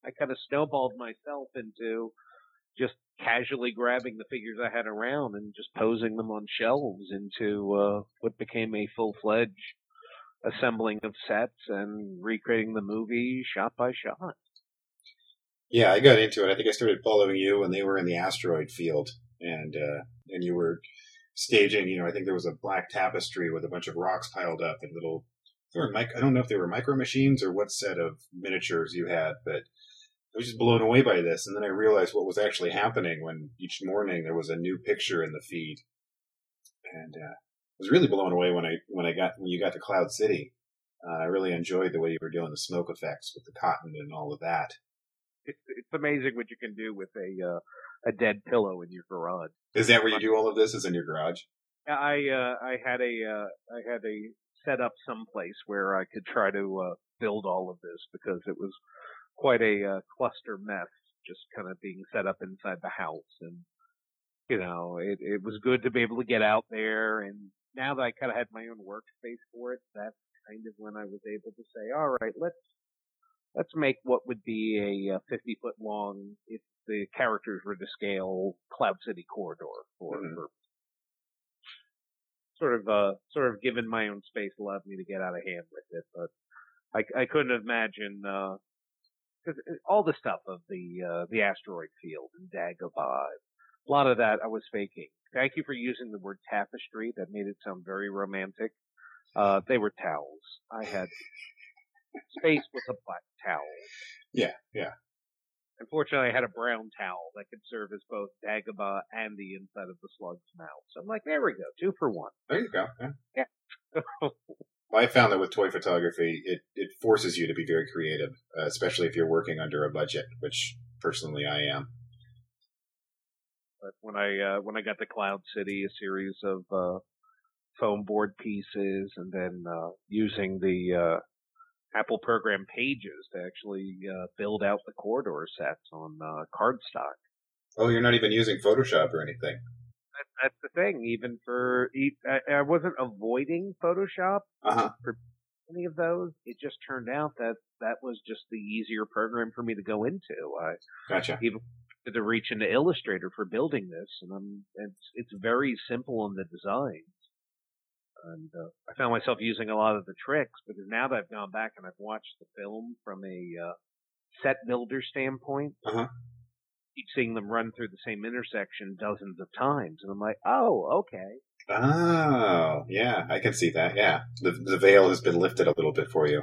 I kind of snowballed myself into just casually grabbing the figures I had around and just posing them on shelves into uh, what became a full-fledged assembling of sets and recreating the movie shot by shot. Yeah, I got into it. I think I started following you when they were in the asteroid field, and uh, and you were staging. You know, I think there was a black tapestry with a bunch of rocks piled up and little. They were mic- I don't know if they were micro machines or what set of miniatures you had, but I was just blown away by this. And then I realized what was actually happening when each morning there was a new picture in the feed, and uh, I was really blown away when I when I got when you got to Cloud City. Uh, I really enjoyed the way you were doing the smoke effects with the cotton and all of that. It's, it's amazing what you can do with a uh, a dead pillow in your garage. Is that where you do all of this? Is in your garage? I uh, I had a uh, I had a set up someplace where I could try to uh, build all of this because it was quite a uh, cluster mess, just kind of being set up inside the house. And you know, it it was good to be able to get out there. And now that I kind of had my own workspace for it, that's kind of when I was able to say, all right, let's let's make what would be a uh, 50 foot long, if the characters were to scale, Cloud City corridor for, Mhm. for sort of uh sort of given my own space allowed me to get out of hand with it, but I I couldn't imagine uh because all the stuff of the uh the asteroid field and Dagobah, a lot of that I was faking. Thank you for using the word tapestry. That made it sound very romantic. Uh, they were towels. I had space with a black towel. Yeah, yeah. Unfortunately, I had a brown towel that could serve as both Dagobah and the inside of the slug's mouth. So I'm like, there we go, two for one. There you go. Yeah. Yeah. <laughs> I found that with toy photography, it, it forces you to be very creative, uh, especially if you're working under a budget, which personally I am. But when I uh, when I got to Cloud City, a series of uh, foam board pieces, and then uh, using the uh, Apple program Pages to actually uh, build out the corridor sets on uh, cardstock. Oh, you're not even using Photoshop or anything. That, that's the thing. Even for I wasn't avoiding Photoshop Uh huh. any of those. It just turned out that that was just the easier program for me to go into. I Gotcha. even to reach into Illustrator for building this, and I'm, it's it's very simple in the designs. And uh, I found myself using a lot of the tricks because now that I've gone back and I've watched the film from a uh, set builder standpoint, Uh-huh. Keep seeing them run through the same intersection dozens of times, and I'm like, oh, okay. Oh, yeah, I can see that. Yeah, the the veil has been lifted a little bit for you.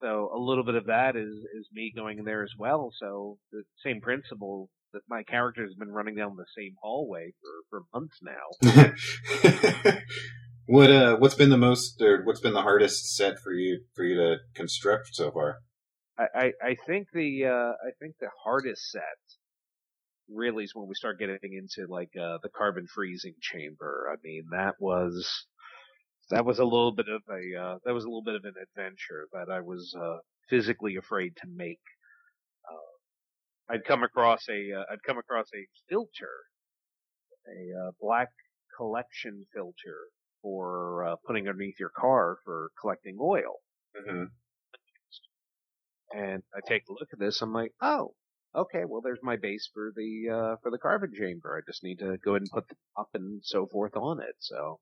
So a little bit of that is is me going in there as well. So the same principle that my character has been running down the same hallway for for months now. <laughs> what uh, what's been the most, or what's been the hardest set for you for you to construct so far? I, I, I think the uh, I think the hardest set really is when we start getting into like uh, the carbon freezing chamber. I mean that was that was a little bit of a uh, that was a little bit of an adventure that I was uh, physically afraid to make. Uh, I'd come across a uh, I'd come across a filter, a uh, black collection filter for uh, putting underneath your car for collecting oil hmm and I take a look at this. I'm like, oh, okay. Well, there's my base for the uh, for the carbon chamber. I just need to go ahead and put the top and so forth on it. So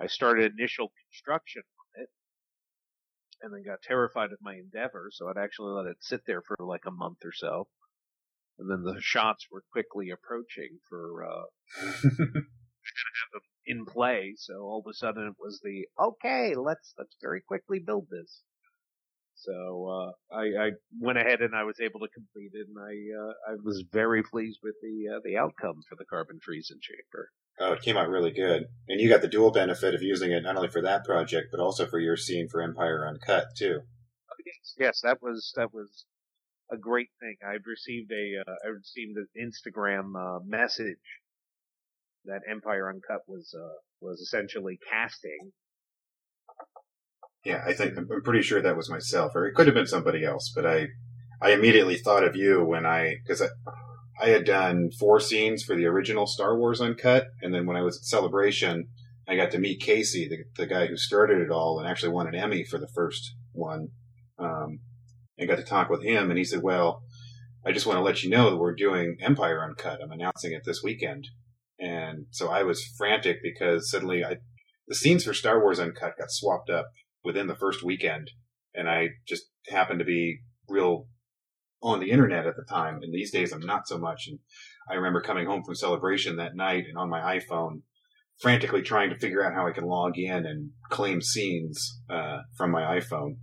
I started initial construction on it, and then got terrified of my endeavor. So I'd actually let it sit there for like a month or so, and then the shots were quickly approaching for uh, <laughs> in play. So all of a sudden it was the okay. Let's let's very quickly build this. So uh, I, I went ahead and I was able to complete it, and I uh, I was very pleased with the uh, the outcome for the carbon freezing chamber. Oh, it came out really good, and you got the dual benefit of using it not only for that project but also for your scene for Empire Uncut too. Yes, yes, that was that was a great thing. I've received a uh, I received an Instagram uh, message that Empire Uncut was uh, was essentially casting. Yeah, I think I'm pretty sure that was myself, or it could have been somebody else. But I, I immediately thought of you when I because I, I had done four scenes for the original Star Wars Uncut, and then when I was at Celebration, I got to meet Casey, the, the guy who started it all, and actually won an Emmy for the first one. Um, and got to talk with him, and he said, "Well, I just want to let you know that we're doing Empire Uncut. I'm announcing it this weekend." And so I was frantic because suddenly I, the scenes for Star Wars Uncut got swapped up within the first weekend. And I just happened to be real on the internet at the time. And these days I'm not so much. And I remember coming home from celebration that night and on my iPhone, frantically trying to figure out how I can log in and claim scenes, uh, from my iPhone.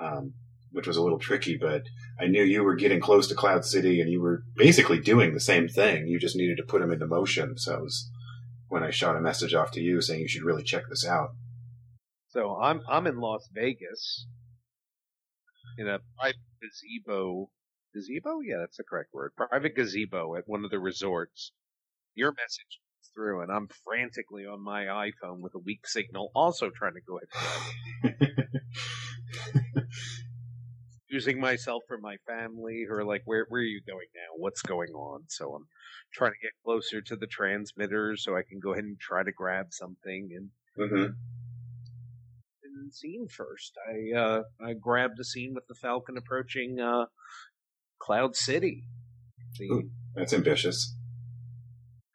Um, which was a little tricky, but I knew you were getting close to Cloud City and you were basically doing the same thing. You just needed to put them into motion. So it was when I shot a message off to you saying you should really check this out. So I'm I'm in Las Vegas in a private gazebo. Gazebo? Yeah, that's the correct word. Private gazebo at one of the resorts. Your message comes through, and I'm frantically on my iPhone with a weak signal, also trying to go ahead. <laughs> Using myself for my family, who are like, "Where where are you going now? What's going on?" So I'm trying to get closer to the transmitter so I can go ahead and try to grab something and hmm and scene first. I uh, I grabbed a scene with the Falcon approaching uh, Cloud City. The, Ooh. That's ambitious.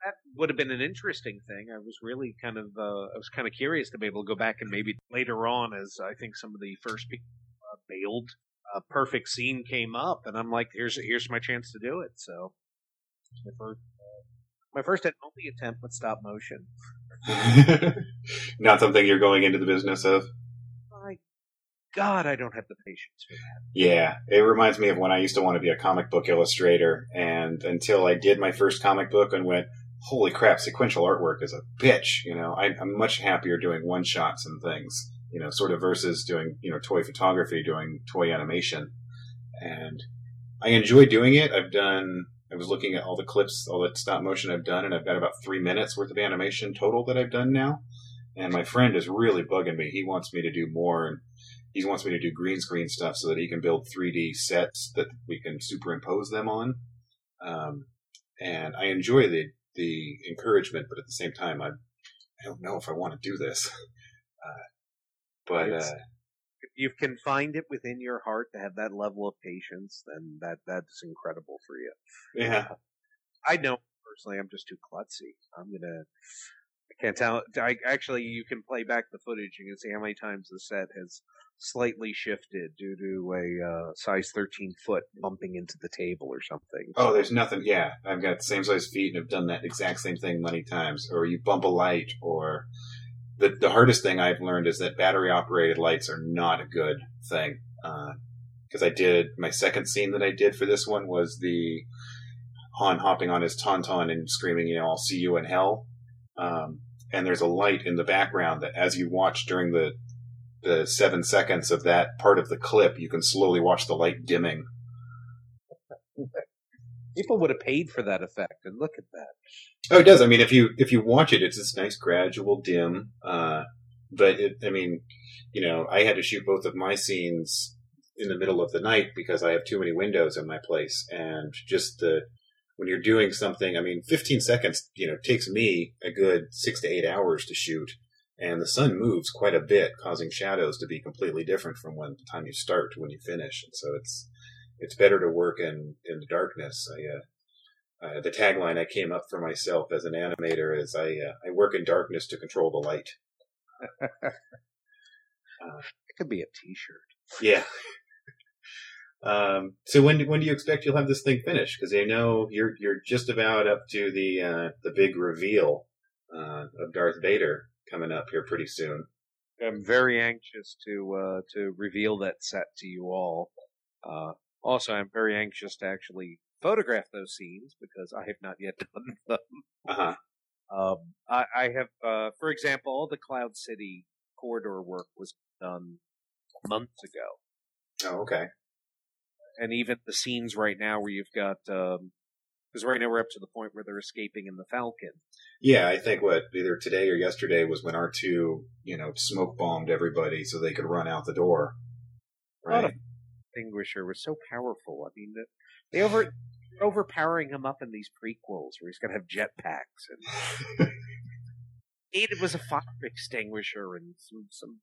that would have been an interesting thing. I was really kind of uh, I was kind of curious to be able to go back and maybe later on, as I think some of the first people uh, bailed, a perfect scene came up, and I'm like, here's here's my chance to do it. So my first uh, my first and only attempt with stop motion. <laughs> Not something you're going into the business of. God, I don't have the patience for that. Yeah, it reminds me of when I used to want to be a comic book illustrator, and until I did my first comic book and went, "Holy crap, sequential artwork is a bitch!" You know, I, I'm much happier doing one shots and things. You know, sort of versus doing you know toy photography, doing toy animation, and I enjoy doing it. I've done. I was looking at all the clips, all the stop motion I've done, and I've got about three minutes worth of animation total that I've done now. And my friend is really bugging me. He wants me to do more, and he wants me to do green screen stuff so that he can build 3D sets that we can superimpose them on. Um, and I enjoy the the encouragement, but at the same time, I I don't know if I want to do this. <laughs> Uh, but uh, if you can find it within your heart to have that level of patience, then that that's incredible for you. yeah, I know personally, I'm just too klutzy. I'm gonna. I can't tell. I actually, you can play back the footage. You can see how many times the set has slightly shifted due to a uh, size 13 foot bumping into the table or something. Oh, there's nothing. Yeah, I've got the same size feet and have done that exact same thing many times. Or you bump a light, or the the hardest thing I've learned is that battery operated lights are not a good thing. Because I did my second scene that I did for this one was the Han hopping on his tauntaun and screaming, you know, "I'll see you in hell." Um, and there's a light in the background that, as you watch during the the seven seconds of that part of the clip, you can slowly watch the light dimming. People would have paid for that effect, and look at that. Oh, it does. I mean, if you if you watch it, it's this nice gradual dim. Uh, but it, I mean, you know, I had to shoot both of my scenes in the middle of the night because I have too many windows in my place, and just the when you're doing something, I mean, 15 seconds, you know, takes me a good six to eight hours to shoot, and the sun moves quite a bit, causing shadows to be completely different from when the time you start to when you finish, and so it's it's better to work in in the darkness. I uh, uh, the tagline I came up for myself as an animator is I uh, I work in darkness to control the light. <laughs> It could be a T-shirt. Yeah. <laughs> um, so when when do you expect you'll have this thing finished? Because I know you're you're just about up to the uh, the big reveal uh, of Darth Vader coming up here pretty soon. I'm very anxious to uh, to reveal that set to you all. Uh, also, I'm very anxious to actually photograph those scenes because I have not yet <laughs> done them. Uh huh. Um, I, I have, uh, for example, all the Cloud City corridor work was done months ago, Oh, okay. and even the scenes right now where you've got, because right now we're up to the point where they're escaping in the Falcon. Yeah, I think what either today or yesterday was when R two you know smoke bombed everybody so they could run out the door. What Right. Extinguisher was so powerful. I mean, the- they over overpowering him up in these prequels where he's going to have jetpacks and <laughs> it was a fire extinguisher and some some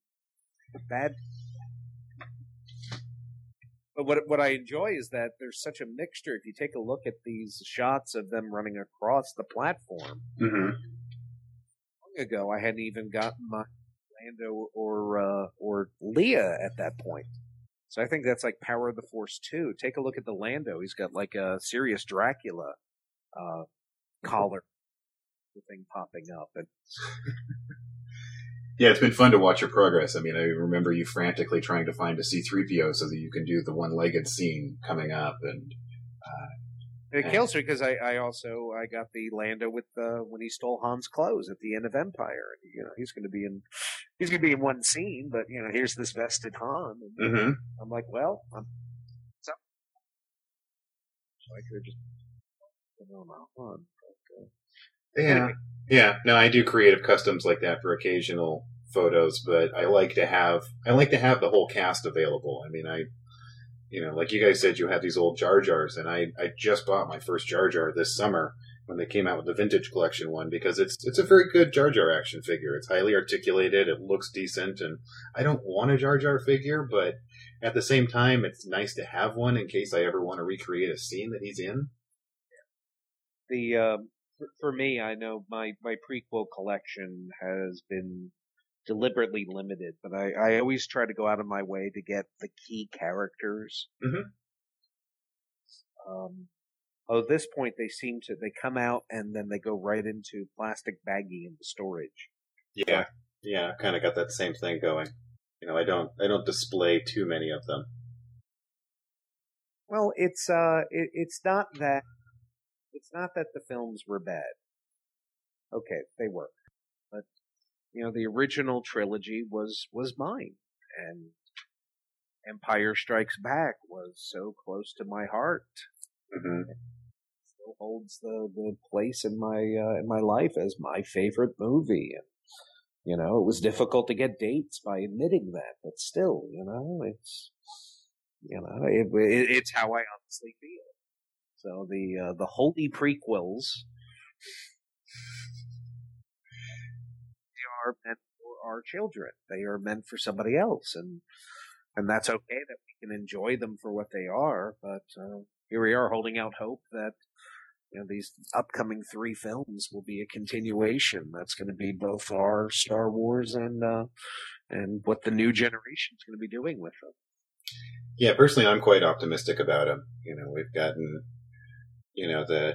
bad. But what what I enjoy is that there's such a mixture. If you take a look at these shots of them running across the platform, hmm long ago I hadn't even gotten my Lando or uh, or Leia at that point. So I think that's like Power of the Force 2. Take a look at the Lando. He's got like a serious Dracula uh, collar, thing popping up, and Yeah, it's been fun to watch your progress. I mean, I remember you frantically trying to find a C3PO so that you can do the one-legged scene coming up, and it kills me because I, I also I got the Lando with uh, when he stole Han's clothes at the end of Empire. And, you know he's going to be in he's going to be in one scene, but you know here's this vested Han. And mm-hmm. I'm like, well, I'm so, so I could have just put it on my Han. But, uh, Yeah. Yeah. No, I do creative customs like that for occasional photos, but I like to have I like to have the whole cast available. I mean, I you know, like you guys said, you have these old Jar Jars, and I I just bought my first Jar Jar this summer when they came out with the vintage collection one because it's it's a very good Jar Jar action figure. It's highly articulated, it looks decent, and I don't want a Jar Jar figure, but at the same time, it's nice to have one in case I ever want to recreate a scene that he's in. The um, for, for me, I know my my prequel collection has been deliberately limited, but I, I always try to go out of my way to get the key characters. Mhm. Um, oh, at this point, they seem to they come out and then they go right into plastic baggie into storage. Yeah, yeah, I've kind of got that same thing going. You know, I don't I don't display too many of them. Well, it's uh, it, it's not that it's not that the films were bad. Okay, they were, but you know, the original trilogy was was mine, and Empire Strikes Back was so close to my heart. hmm Still holds the the place in my uh, in my life as my favorite movie. And, you know, it was difficult to get dates by admitting that, but still, you know, it's you know, it, it, it's how I honestly feel. So the uh, the holy prequels they are meant for our children. They are meant for somebody else, and and that's okay that we can enjoy them for what they are. But uh, here we are holding out hope that you know these upcoming three films will be a continuation. That's going to be both our Star Wars and uh, and what the new generation is going to be doing with them. Yeah, personally, I'm quite optimistic about them. You know, we've gotten, you know, the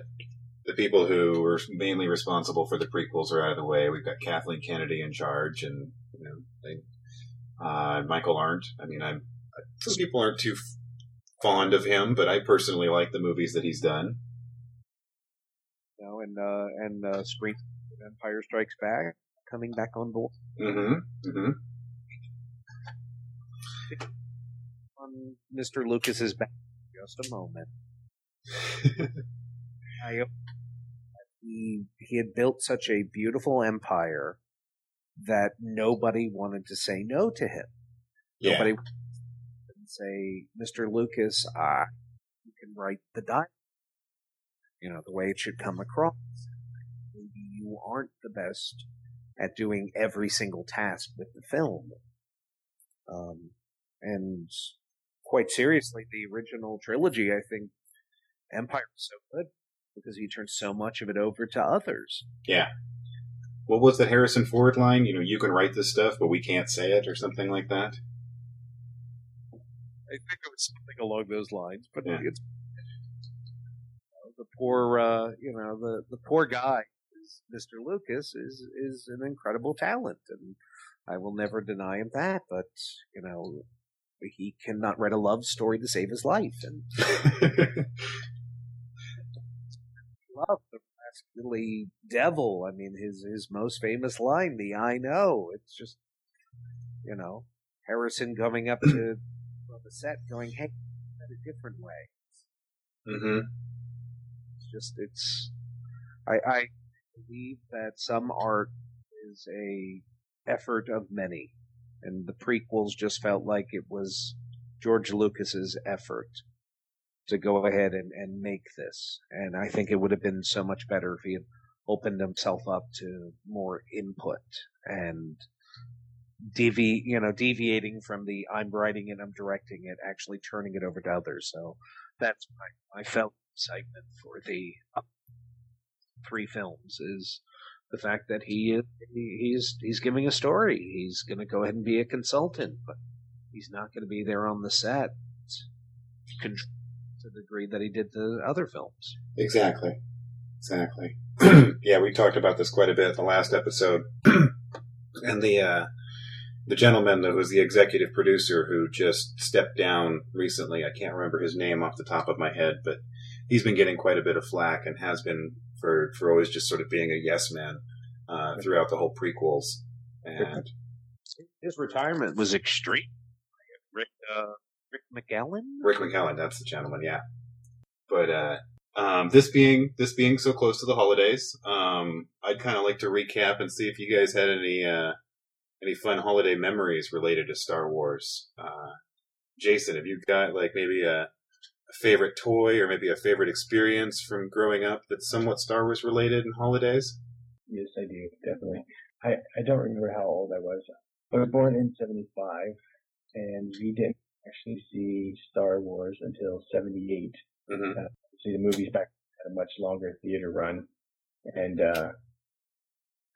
the people who were mainly responsible for the prequels are out of the way. We've got Kathleen Kennedy in charge, and you know, they, uh, Michael Arndt. I mean, I'm some people aren't too fond of him, but I personally like the movies that he's done. You know, and uh, and uh, Screen Empire Strikes Back coming back on board. Mm-hmm. Mm-hmm. on Mr. Lucas's back just a moment. He he had built such a beautiful empire that nobody wanted to say no to him. Yeah. Nobody would say, Mr. Lucas, ah, you can write the dialogue. You know, the way it should come across. Maybe you aren't the best at doing every single task with the film. Um, and quite seriously, the original trilogy, I think Empire was so good because he turned so much of it over to others. Yeah. What was the Harrison Ford line? You know, you can write this stuff, but we can't say it, or something like that. I think it was something along those lines, but Yeah. it's the poor, uh, you know, the the poor guy, Mr. Lucas, is is an incredible talent, and I will never deny him that. But you know, he cannot write a love story to save his life, and <laughs> love the rascally devil. I mean, his his most famous line, the "I know." It's just, you know, Harrison coming up to <clears throat> on the set, going, "Hey, in a different way." mm-hmm. It's just, it's. I I believe that some art is a effort of many, and the prequels just felt like it was George Lucas's effort to go ahead and, and make this. And I think it would have been so much better if he had opened himself up to more input and devi you know deviating from the I'm writing it, I'm directing it, actually turning it over to others. So that's my I felt excitement for the three films is the fact that he he's he's giving a story. He's going to go ahead and be a consultant, but he's not going to be there on the set con- to the degree that he did the other films. Exactly. Exactly. <clears throat> yeah, we talked about this quite a bit in the last episode. <clears throat> and the uh, the gentleman that was the executive producer who just stepped down recently, I can't remember his name off the top of my head, but he's been getting quite a bit of flack and has been for, for always just sort of being a yes man uh, throughout the whole prequels. And His retirement was extreme. Rick uh, Rick McGowan. Rick McCallum, that's the gentleman, yeah. But uh, um, this being this being so close to the holidays, um, um, I'd kind of like to recap and see if you guys had any uh, any fun holiday memories related to Star Wars. Uh, Jason, have you got like maybe a, a favorite toy or maybe a favorite experience from growing up that's somewhat Star Wars related in holidays? Yes, I do, definitely. I, I don't remember how old I was. I was born in 75, and we didn't actually see Star Wars until 78. Mm-hmm. Uh, see, the movies back had a much longer theater run. And, uh,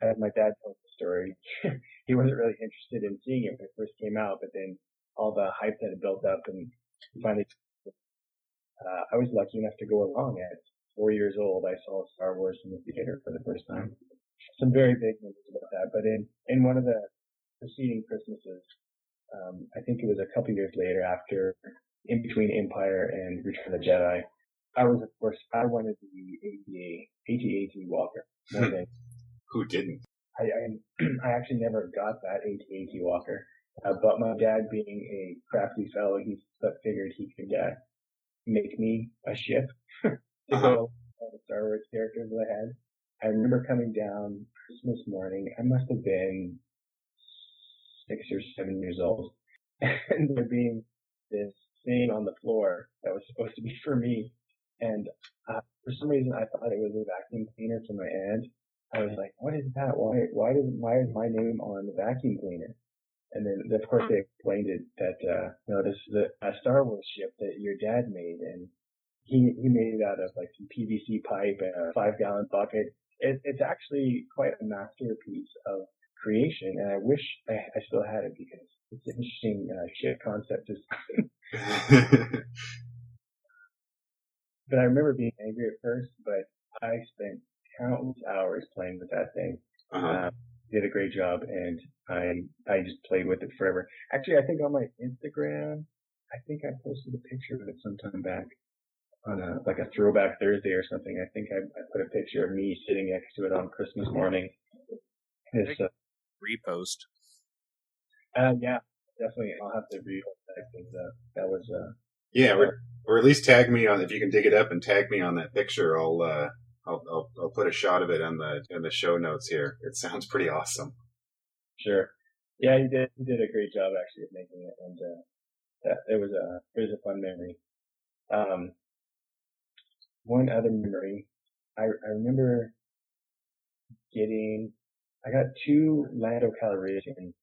as my dad told the story, <laughs> he wasn't really interested in seeing it when it first came out, but then all the hype that had built up and finally, uh, I was lucky enough to go along at four years old. I saw Star Wars in the theater for the first time. Some very big memories about that, but in, in one of the preceding Christmases, um, I think it was a couple years later after in between Empire and Return of the Jedi, I was of course I wanted the ATA AT-AT Walker more than Who didn't? I, I <clears throat> I actually never got that AT-AT Walker, uh, but my dad being a crafty fellow, he figured he could uh, make me a ship <laughs> to Uh-huh. go along the Star Wars characters that I had. I remember coming down Christmas morning. I must have been six or seven years old, <laughs> and there being this thing on the floor that was supposed to be for me, and uh, for some reason I thought it was a vacuum cleaner for my aunt. I was like, "What is that? Why? Why does why is my name on the vacuum cleaner?" And then, of course, they explained it that uh, no, this is a, a Star Wars ship that your dad made, and he he made it out of like some PVC pipe and a five gallon bucket. It, it's actually quite a masterpiece of creation, and I wish I, I still had it because it's an interesting uh, ship concept. Just, <laughs> but I remember being angry at first, but I spent countless hours playing with that thing. uh-huh. Uh, did a great job, and I I just played with it forever. Actually, I think on my Instagram, I think I posted a picture of it sometime back on a like a throwback Thursday or something. I think I, I put a picture of me sitting next to it on Christmas morning. It's, uh, Repost. uh, yeah, definitely. I'll have to repost that because uh, that was uh, Yeah, or, or at least tag me on if you can dig it up and tag me on that picture. I'll uh, I'll, I'll I'll put a shot of it on the in the show notes here. It sounds pretty awesome. Sure. Yeah, he did. He did a great job actually of making it, and uh, that it was a it was a fun memory. Um, one other memory, I I remember getting. I got two Lando Calrissian.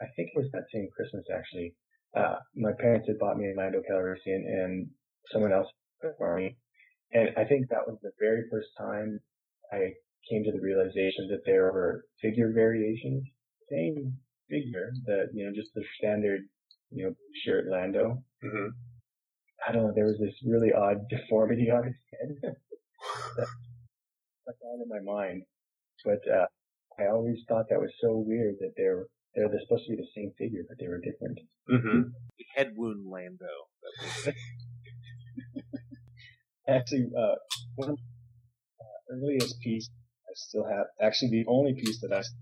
I think it was that same Christmas actually. Uh, my parents had bought me a Lando Calrissian, and someone else for me. And I think that was the very first time I came to the realization that there were figure variations same figure, that, you know just the standard you know shirt Lando. hmm I don't know. There was this really odd <laughs> deformity on his head <laughs> that stuck out in my mind, but uh, I always thought that was so weird that they're they're they're supposed to be the same figure, but they were different. hmm Head wound Lando. <laughs> Actually, uh, one of the earliest piece I still have, actually the only piece that I s-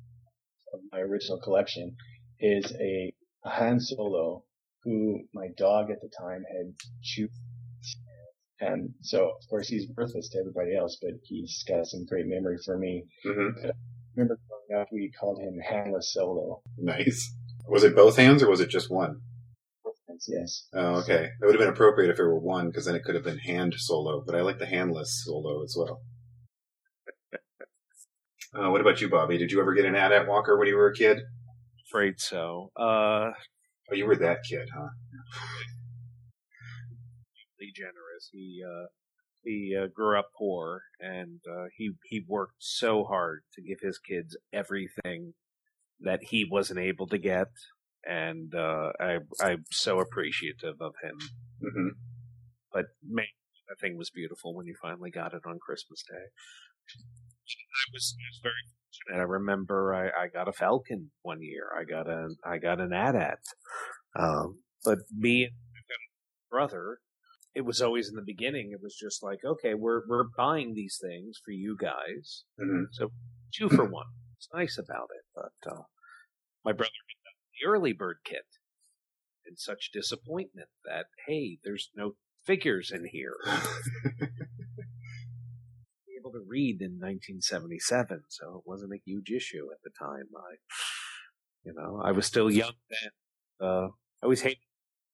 of my original collection is a, a Han Solo who my dog at the time had chewed. And so, of course, he's worthless to everybody else, but he's got some great memory for me. hmm remember growing up, we called him Handless Solo. Nice. Was it both hands or was it just one? Yes. Oh, okay. That would have been appropriate if it were one, because then it could have been hand solo. But I like the handless solo as well. Uh, what about you, Bobby? Did you ever get an AT-AT walker when you were a kid? Afraid so. Uh, Oh, you were that kid, huh? really generous. He uh, he uh, grew up poor, and uh, he he worked so hard to give his kids everything that he wasn't able to get, and uh, I I'm so appreciative of him. hmm But man, that thing was beautiful when you finally got it on Christmas Day. I was, I was very fortunate. I remember I, I got a Falcon one year. I got a I got an AT-AT. Um, but me and my brother, it was always in the beginning. It was just like, okay, we're we're buying these things for you guys, hmm so two for one. It's nice about it. But uh, my brother got the early bird kit, and such disappointment that hey, there's no figures in here. <laughs> Able to read in 1977, so it wasn't a huge issue at the time. I, you know, I was still young then. Uh, I always hated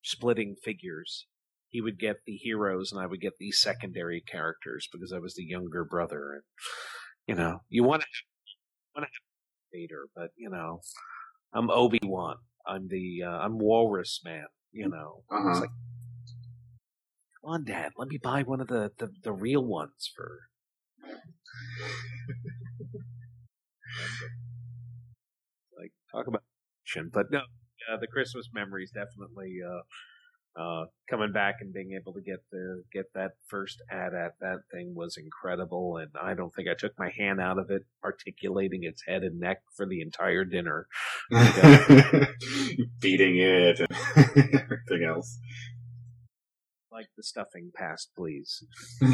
splitting figures. He would get the heroes and I would get the secondary characters because I was the younger brother. And, you know, you want to have, want to have Vader, but, you know, I'm Obi-Wan. I'm the, uh, I'm Walrus Man, you know. Uh-huh. It's like, come on, Dad, let me buy one of the, the, the real ones for. <laughs> like, talk about. But no, uh, the Christmas memories definitely, uh, uh, coming back and being able to get the, get that first AT-AT that thing was incredible. And I don't think I took my hand out of it, articulating its head and neck for the entire dinner. <laughs> Beating it and everything else. Like the stuffing past, please. <laughs>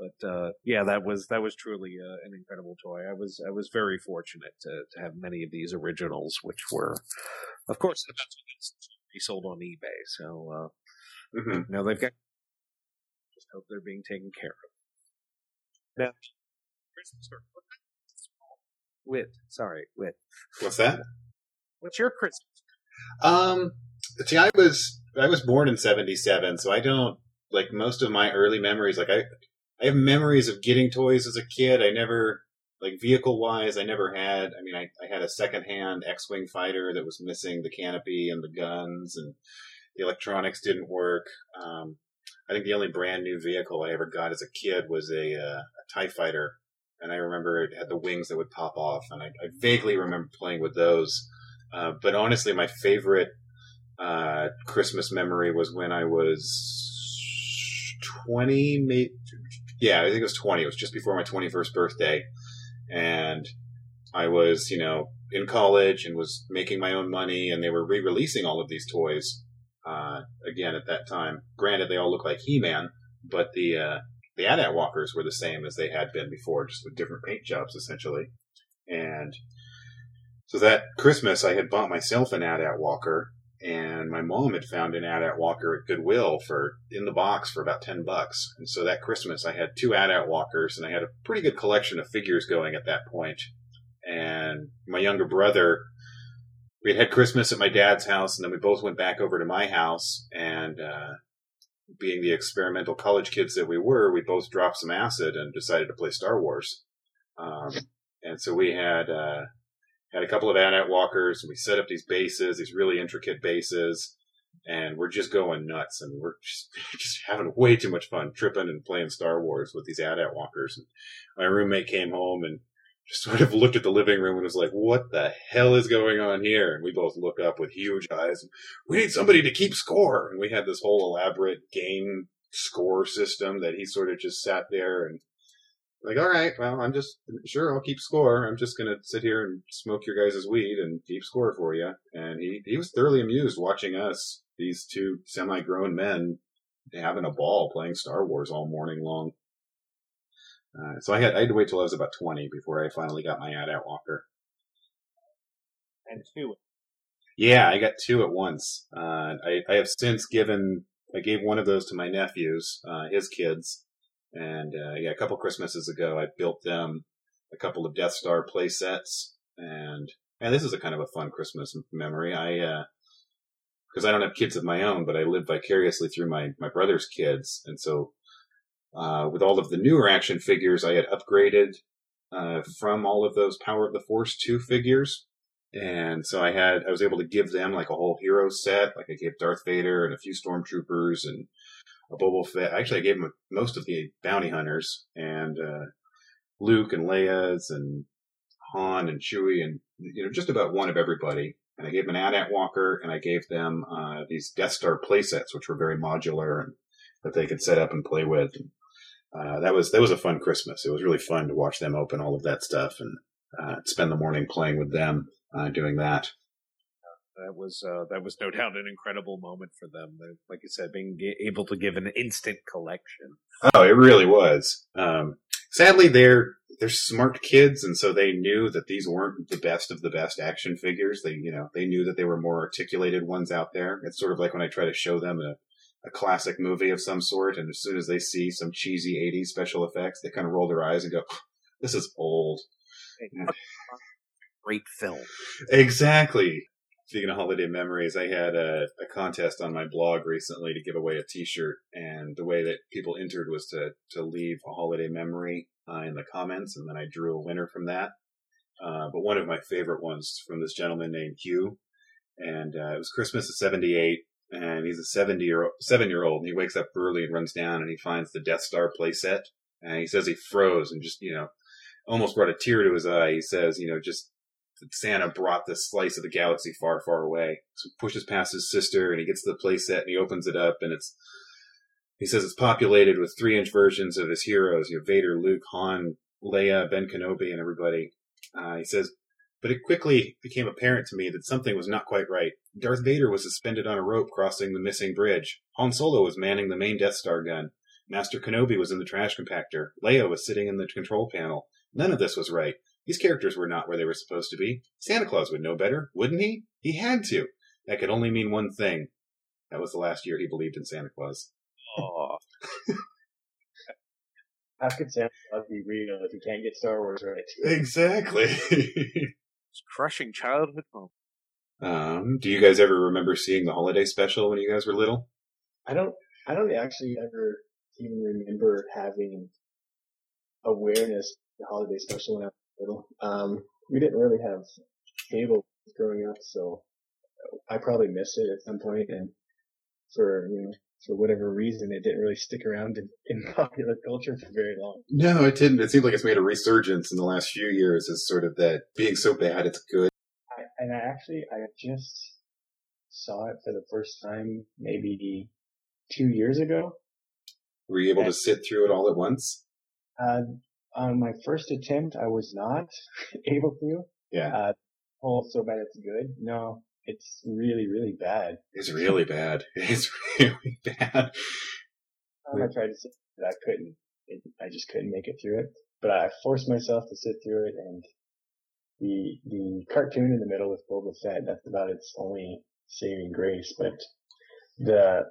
But uh, yeah, that was that was truly uh, an incredible toy. I was I was very fortunate to to have many of these originals, which were, of course, eventually resold on eBay. So uh, Mhm. now they've got. Just hope they're being taken care of. Now, Christmas or Whit. Sorry, Whit. What's that? What's your Christmas? Um, see, I was I was born in '77, so I don't like most of my early memories. Like I, I have memories of getting toys as a kid. I never like vehicle wise. I never had. I mean, I, I had a secondhand X-wing fighter that was missing the canopy and the guns, and the electronics didn't work. Um, I think the only brand new vehicle I ever got as a kid was a, uh, a Tie Fighter, and I remember it had the wings that would pop off, and I, I vaguely remember playing with those. Uh, but honestly, my favorite uh, Christmas memory was when I was 20, maybe, yeah, I think it was 20. It was just before my 21st birthday. And I was, you know, in college and was making my own money and they were re-releasing all of these toys, uh, again at that time. Granted, they all look like He-Man, but the, uh, the AT-AT walkers were the same as they had been before, just with different paint jobs essentially. And so that Christmas, I had bought myself an AT-AT walker, and my mom had found an AT-AT walker at Goodwill for in the box for about ten bucks. And so that Christmas, I had two AT-AT walkers, and I had a pretty good collection of figures going at that point. And my younger brother, we had had Christmas at my dad's house, and then we both went back over to my house. And uh, being the experimental college kids that we were, we both dropped some acid and decided to play Star Wars. Um, and so we had. Uh, had a couple of AT-AT walkers, and we set up these bases, these really intricate bases, and we're just going nuts, and we're just, <laughs> just having way too much fun tripping and playing Star Wars with these AT-AT walkers. And my roommate came home and just <laughs> sort of looked at the living room and was like, "What the hell is going on here?" And we both look up with huge eyes. We need somebody to keep score, and we had this whole elaborate game score system that he sort of just sat there and like, all right, well, I'm just sure I'll keep score. I'm just gonna sit here and smoke your guys' weed and keep score for you. And he he was thoroughly amused watching us, these two semi-grown men, having a ball playing Star Wars all morning long. Uh, so I had I had to wait till I was about 20 before I finally got my AT-AT walker. And two. Yeah, I got two at once. Uh, I, I have since given, I gave one of those to my nephews, uh, his kids. And, uh, yeah, a couple Christmases ago, I built them a couple of Death Star play sets. And, and this is a kind of a fun Christmas memory. I, uh, cause I don't have kids of my own, but I live vicariously through my, my brother's kids. And so, uh, with all of the newer action figures, I had upgraded, uh, from all of those Power of the Force 2 figures. And so I had, I was able to give them like a whole hero set. Like I gave Darth Vader and a few stormtroopers and a Boba Fett. Actually, I gave them most of the bounty hunters and, uh, Luke and Leia's and Han and Chewie and, you know, just about one of everybody. And I gave them an AT-AT walker and I gave them, uh, these Death Star playsets, which were very modular and that they could set up and play with. And, uh, that was, that was a fun Christmas. It was really fun to watch them open all of that stuff and, uh, spend the morning playing with them uh, doing that. That was uh, that was no <laughs> doubt an incredible moment for them. Like you said, being able to give an instant collection. Oh, it really was. Um, sadly, they're they're smart kids, and so they knew that these weren't the best of the best action figures. They, you know, they knew that they were more articulated ones out there. It's sort of like when I try to show them a a classic movie of some sort, and as soon as they see some cheesy '80s special effects, they kind of roll their eyes and go, "This is old." Great film. Exactly. Speaking of holiday memories, I had a, a contest on my blog recently to give away a T-shirt, and the way that people entered was to to leave a holiday memory uh, in the comments, and then I drew a winner from that. Uh, but one of my favorite ones from this gentleman named Hugh, and uh, it was Christmas of '78, and he's a 70 year seven year old, and he wakes up early and runs down, and he finds the Death Star playset, and he says he froze and just you know almost brought a tear to his eye. He says, you know, just Santa brought this slice of the galaxy far, far away. So he pushes past his sister and he gets to the playset and he opens it up and it's, he says it's populated with three inch versions of his heroes, you know, Vader, Luke, Han, Leia, Ben Kenobi, and everybody. Uh, he says, but it quickly became apparent to me that something was not quite right. Darth Vader was suspended on a rope crossing the missing bridge. Han Solo was manning the main Death Star gun. Master Kenobi was in the trash compactor. Leia was sitting in the control panel. None of this was right. These characters were not where they were supposed to be. Santa Claus would know better, wouldn't he? He had to. That could only mean one thing. That was the last year he believed in Santa Claus. Oh, <laughs> How could Santa Claus be real if he can't get Star Wars right? Exactly. <laughs> it's crushing childhood moment. um, do you guys ever remember seeing the holiday special when you guys were little? I don't. I don't actually ever even remember having awareness of the holiday special when I was little. Um, we didn't really have cable growing up, so I probably missed it at some point, and for you know for whatever reason, it didn't really stick around in, <laughs> in popular culture for very long. No, it didn't. It seems like it's made a resurgence in the last few years as sort of that being so bad it's good. I, and I actually I just saw it for the first time maybe two years ago. Were you able to sit through it all at once? Uh, on my first attempt, I was not <laughs> able to. Yeah. Uh, oh, so bad it's good. No, it's really, really bad. It's really bad. <laughs> It's really bad. Um, I tried to sit, but I couldn't. It, I just couldn't make it through it. But I forced myself to sit through it, and the the cartoon in the middle with Boba Fett. That's about its only saving grace. But the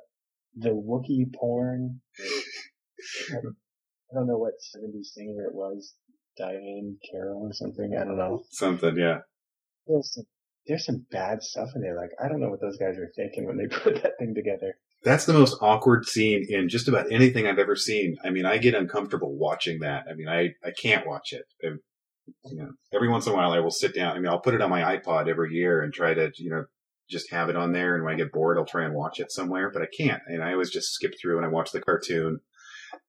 the Wookiee porn. <laughs> I don't know what 70s singer it was. Diahann Carroll or something. I don't know. Something, yeah. There's some, there's some bad stuff in there. Like, I don't know what those guys were thinking when they <laughs> put that thing together. That's the most awkward scene in just about anything I've ever seen. I mean, I get uncomfortable watching that. I mean, I, I can't watch it. I, you know, every once in a while I will sit down. I mean, I'll put it on my iPod every year and try to, you know, just have it on there. And when I get bored, I'll try and watch it somewhere, but I can't. And I always just skip through and I watch the cartoon.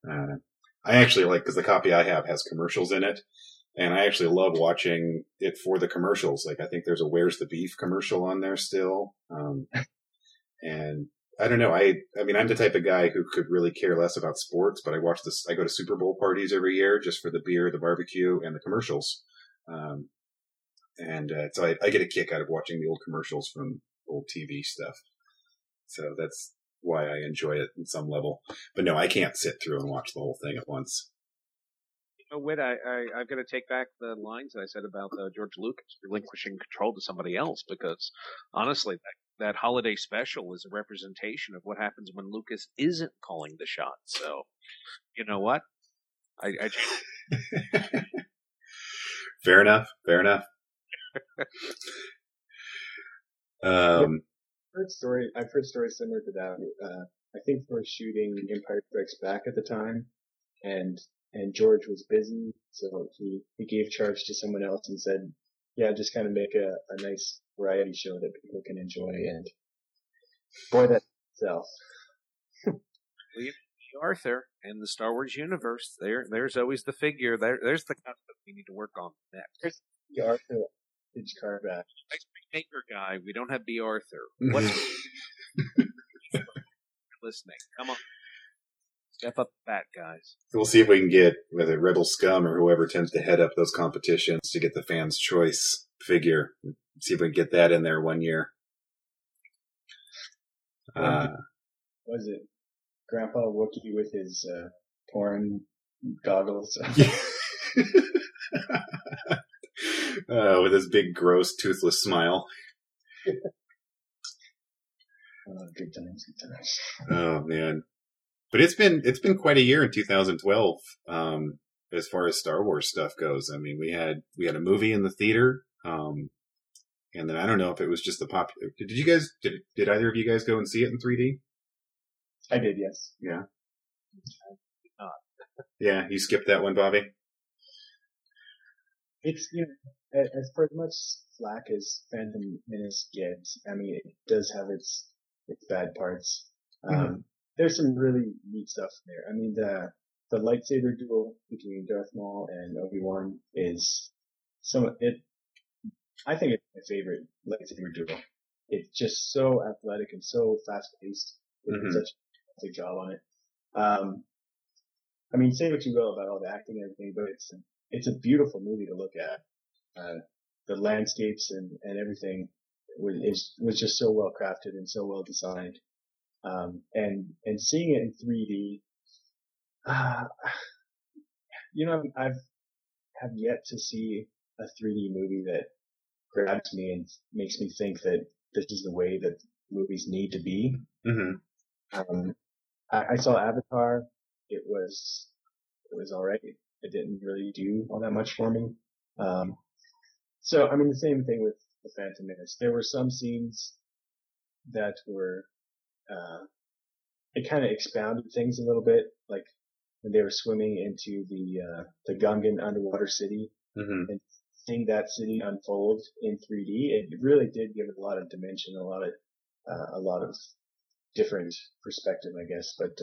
Uh, I actually like, cause the copy I have has commercials in it. And I actually love watching it for the commercials. Like I think there's a Where's the Beef commercial on there still. Um, <laughs> and I don't know. I, I mean, I'm the type of guy who could really care less about sports, but I watch this, I go to Super Bowl parties every year just for the beer, the barbecue, and the commercials. Um, and uh, so I, I get a kick out of watching the old commercials from old TV stuff. So that's why I enjoy it in some level. But no, I can't sit through and watch the whole thing at once. You know, Whit, I, I, I'm going to take back the lines that I said about uh, George Lucas relinquishing control to somebody else because honestly, that, that holiday special is a representation of what happens when Lucas isn't calling the shots. So, you know what? I, I <laughs> fair enough. Fair enough. <laughs> um, heard story. I've heard stories similar to that. Uh, I think they were shooting Empire Strikes Back at the time, and and George was busy, so he he gave charge to someone else and said, "Yeah, just kind of make a, a nice variety show that people can enjoy." And boy, that itself. <laughs> Arthur and the Star Wars universe. There, there's always the figure. There, there's the concept we need to work on next. Arthur Didge Carback. Nice maker guy. We don't have Bea Arthur. <laughs> What's listening? Come on, step up, fat guys. We'll see if we can get whether Rebel Scum or whoever tends to head up those competitions to get the fans' choice figure. See if we can get that in there one year. Uh, Was it Grandpa Wookie with his uh, porn goggles? <laughs> <laughs> uh, with his big, gross, toothless smile. Uh, good times, good times. Oh man, but it's been it's been quite a year in 2012 um, as far as Star Wars stuff goes. I mean, we had we had a movie in the theater, um, and then I don't know if it was just the pop. Did you guys did did either of you guys go and see it in 3D? I did, yes. Yeah. Yeah, you skipped that one, Bobby. It's you know as, for as much slack as Phantom Menace gets, I mean it does have its its bad parts. Um, there's some really neat stuff in there. I mean the the lightsaber duel between Darth Maul and Obi Wan is some it. I think it's my favorite lightsaber duel. It's just so athletic and so fast paced. They did Mhm. such a good job on it. Um, I mean, say what you will about all the acting and everything, but it's it's a beautiful movie to look at. Uh, the landscapes and, and everything was is, was just so well crafted and so well designed. Um, and and seeing it in 3D, uh, you know, I've have yet to see a 3D movie that grabs me and makes me think that this is the way that movies need to be. hmm Um, I, I saw Avatar. It was it was all right. It didn't really do all that much for me. Um, so I mean the same thing with the Phantom Menace. There were some scenes that were uh, it kind of expounded things a little bit, like when they were swimming into the uh, the Gungan underwater city hmm and seeing that city unfold in 3D, it really did give it a lot of dimension, a lot of uh, a lot of different perspective, I guess. But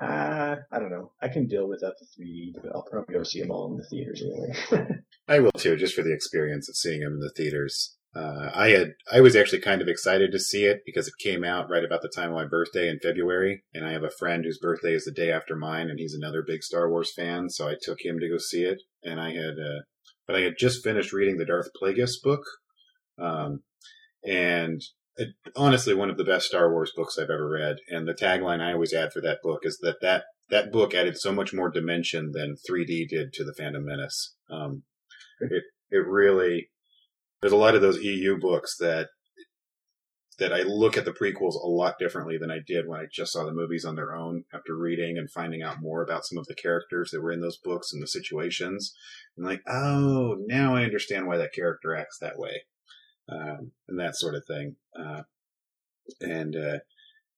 uh, I don't know. I can deal without the 3D, but I'll probably go see them all in the theaters anyway. <laughs> I will too, just for the experience of seeing them in the theaters. Uh, I had, I was actually kind of excited to see it because it came out right about the time of my birthday in February, and I have a friend whose birthday is the day after mine, and he's another big Star Wars fan, so I took him to go see it, and I had, uh, but I had just finished reading the Darth Plagueis book, um, and it, honestly, one of the best Star Wars books I've ever read, and the tagline I always add for that book is that that that book added so much more dimension than 3D did to the Phantom Menace. Um, it it really there's a lot of those EU books that that I look at the prequels a lot differently than I did when I just saw the movies on their own after reading and finding out more about some of the characters that were in those books and the situations. And like, oh, now I understand why that character acts that way. Um, and that sort of thing. Uh, and, uh,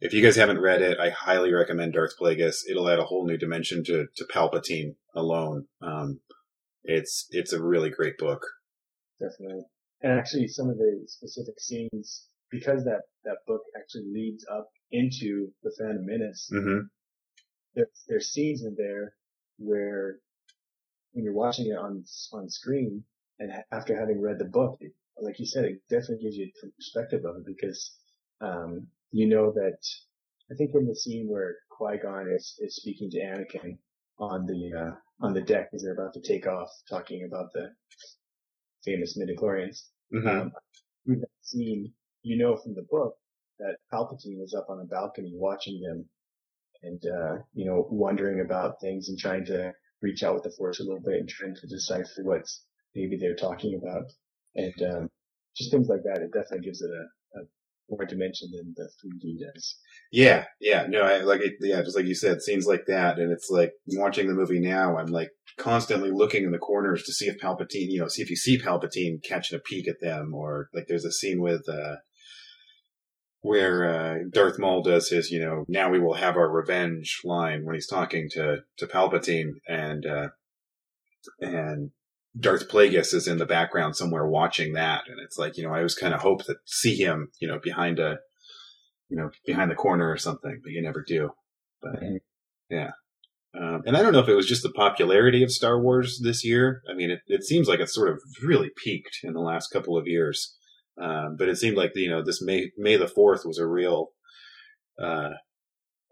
if you guys haven't read it, I highly recommend Darth Plagueis. It'll add a whole new dimension to, to Palpatine alone. Um, it's, it's a really great book. Definitely. And actually, some of the specific scenes, because that that book actually leads up into the Phantom Menace, hmm there, there's scenes in there where when you're watching it on on screen and after having read the book, it, like you said, it definitely gives you a perspective of it because um, you know that I think in the scene where Qui Gon is, is speaking to Anakin on the uh, on the deck as they're about to take off, talking about the famous midichlorians. hmm Um, that scene, you know from the book that Palpatine was up on a balcony watching them and, uh, you know, wondering about things and trying to reach out with the force a little bit and trying to decipher what's maybe they're talking about. And, um, just things like that. It definitely gives it a, a more dimension than the 3D does. Yeah, yeah, no, I like it. Yeah, just like you said, scenes like that, and it's like watching the movie now. I'm like constantly looking in the corners to see if Palpatine, you know, see if you see Palpatine catching a peek at them, or like there's a scene with uh where uh Darth Maul does his, you know, now we will have our revenge line when he's talking to to Palpatine, and uh and Darth Plagueis is in the background somewhere watching that, and it's like, you know, I always kind of hope that see him, you know, behind a you know, behind the corner or something, but you never do. But yeah. Um, and I don't know if it was just the popularity of Star Wars this year. I mean, it, it seems like it's sort of really peaked in the last couple of years. Um, but it seemed like, you know, this May, May the 4th was a real, uh,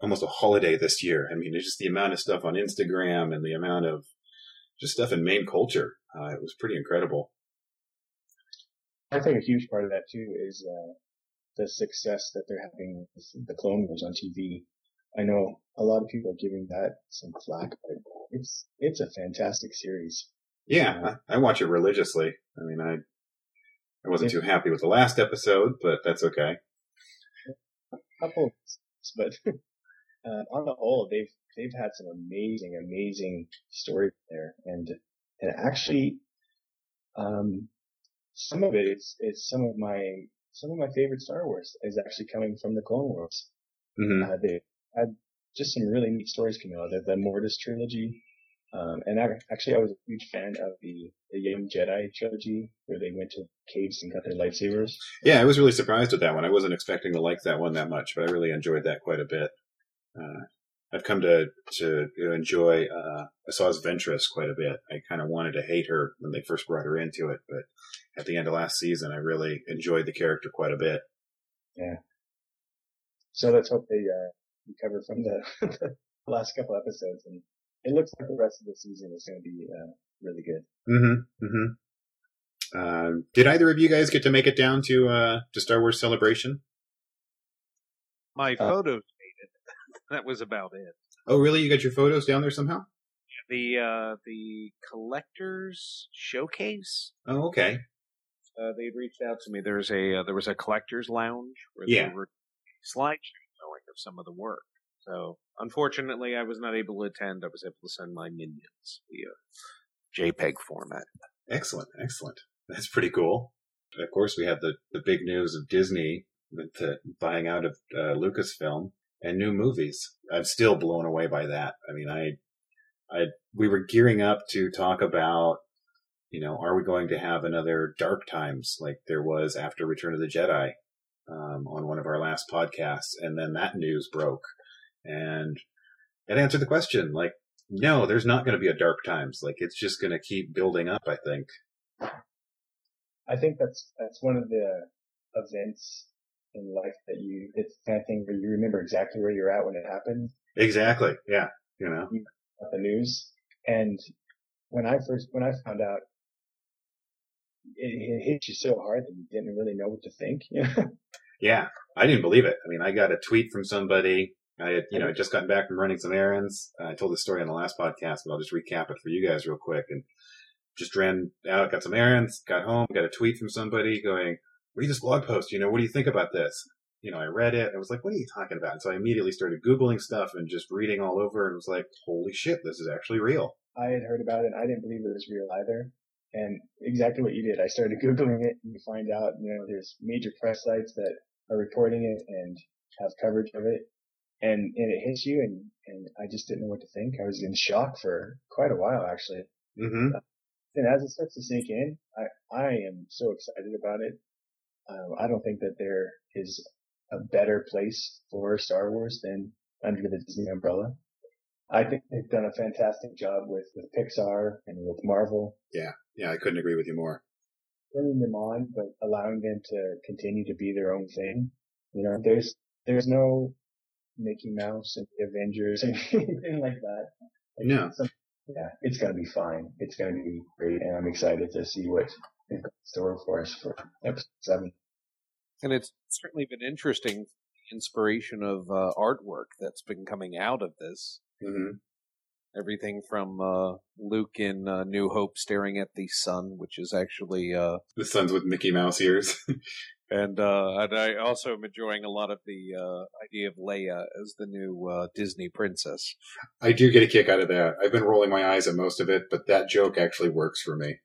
almost a holiday this year. I mean, it's just the amount of stuff on Instagram and the amount of just stuff in main culture. Uh, it was pretty incredible. I think a huge part of that too is, uh, the success that they're having with the Clone Wars on TV. I know a lot of people are giving that some flack, but it's, it's a fantastic series. Yeah, I, I watch it religiously. I mean, I I wasn't too happy with the last episode, but that's okay. couple, but <laughs> uh, on the whole, they've they've had some amazing, amazing stories there, and and actually, um, some of it is is some of my some of my favorite Star Wars is actually coming from the Clone Wars. hmm Uh, they had just some really neat stories coming out. The, the Mortis trilogy. Um, and I, actually, I was a huge fan of the, the Young Jedi trilogy, where they went to caves and got their lightsabers. Yeah, I was really surprised with that one. I wasn't expecting to like that one that much, but I really enjoyed that quite a bit. Uh, I've come to to enjoy uh, Asajj Ventress quite a bit. I kind of wanted to hate her when they first brought her into it, but at the end of last season, I really enjoyed the character quite a bit. Yeah. So let's hope they uh, recover from the, <laughs> the last couple episodes. And it looks like the rest of the season is going to be uh, really good. Mm-hmm. Mm-hmm. Um, did either of you guys get to make it down to uh, to Star Wars Celebration? My Uh, photos made it. That was about it. Oh, really? You got your photos down there somehow? The uh, the collectors showcase. Oh, okay. Uh, they reached out to me. There's a uh, there was a collectors lounge where Yeah. there were slideshows going of some of the work. So unfortunately, I was not able to attend. I was able to send my minions via JPEG format. Excellent, excellent. That's pretty cool. Of course, we had the, the big news of Disney with the buying out of uh, Lucasfilm and new movies. I'm still blown away by that. I mean, I, I, we were gearing up to talk about, you know, are we going to have another Dark Times like there was after Return of the Jedi um, on one of our last podcasts, and then that news broke, and it answered the question like, no, there's not going to be a Dark Times. Like it's just going to keep building up. I think. I think that's that's one of the events in life that you it's the kind of thing where you remember exactly where you're at when it happened, Exactly. Yeah. You know. the news. And when I first when I found out, it, it hit you so hard that you didn't really know what to think. You <laughs> know? Yeah. I didn't believe it. I mean, I got a tweet from somebody. I had, you know, just gotten back from running some errands. I told the story on the last podcast, but I'll just recap it for you guys real quick. And just ran out, got some errands, got home, got a tweet from somebody going, read this blog post. You know, what do you think about this? You know, I read it. I was like, what are you talking about? And so I immediately started Googling stuff and just reading all over and was like, holy shit, this is actually real. I had heard about it. I didn't believe it was real either. And exactly what you did. I started <laughs> Googling it and you find out, you know, there's major press sites that are reporting it and have coverage of it. And, and it hits you and, and I just didn't know what to think. I was in shock for quite a while actually. hmm And as it starts to sink in, I, I am so excited about it. Um, I don't think that there is a better place for Star Wars than under the Disney umbrella. I think they've done a fantastic job with, with Pixar and with Marvel, Yeah, Yeah. I couldn't agree with you more. bringing them on, but allowing them to continue to be their own thing. You know, there's, there's no Mickey Mouse and the Avengers <laughs> and anything like that. Like, No. some- yeah, it's gonna be fine. It's gonna be great, and I'm excited to see what they've got in store for us for episode seven. And it's certainly been interesting, the inspiration of uh, artwork that's been coming out of this. hmm Everything from uh, Luke in uh, New Hope staring at the sun, which is actually, uh, The sons with Mickey Mouse ears. <laughs> and uh, and I also am enjoying a lot of the uh, idea of Leia as the new uh, Disney princess. I do get a kick out of that. I've been rolling my eyes at most of it, but that joke actually works for me.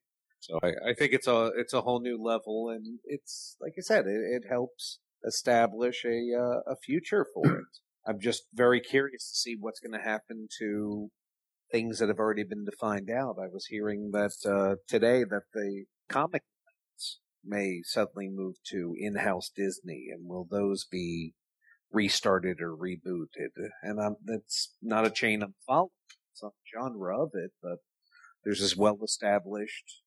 So I, I think it's a it's a whole new level, and it's like I said, it, it helps establish a uh, a future for <clears throat> it. I'm just very curious to see what's going to happen to things that have already been defined out. I was hearing that uh, today that the comic may suddenly move to in-house Disney, and will those be restarted or rebooted? And I'm, that's not a chain I'm following. It's not a genre of it, but there's this well-established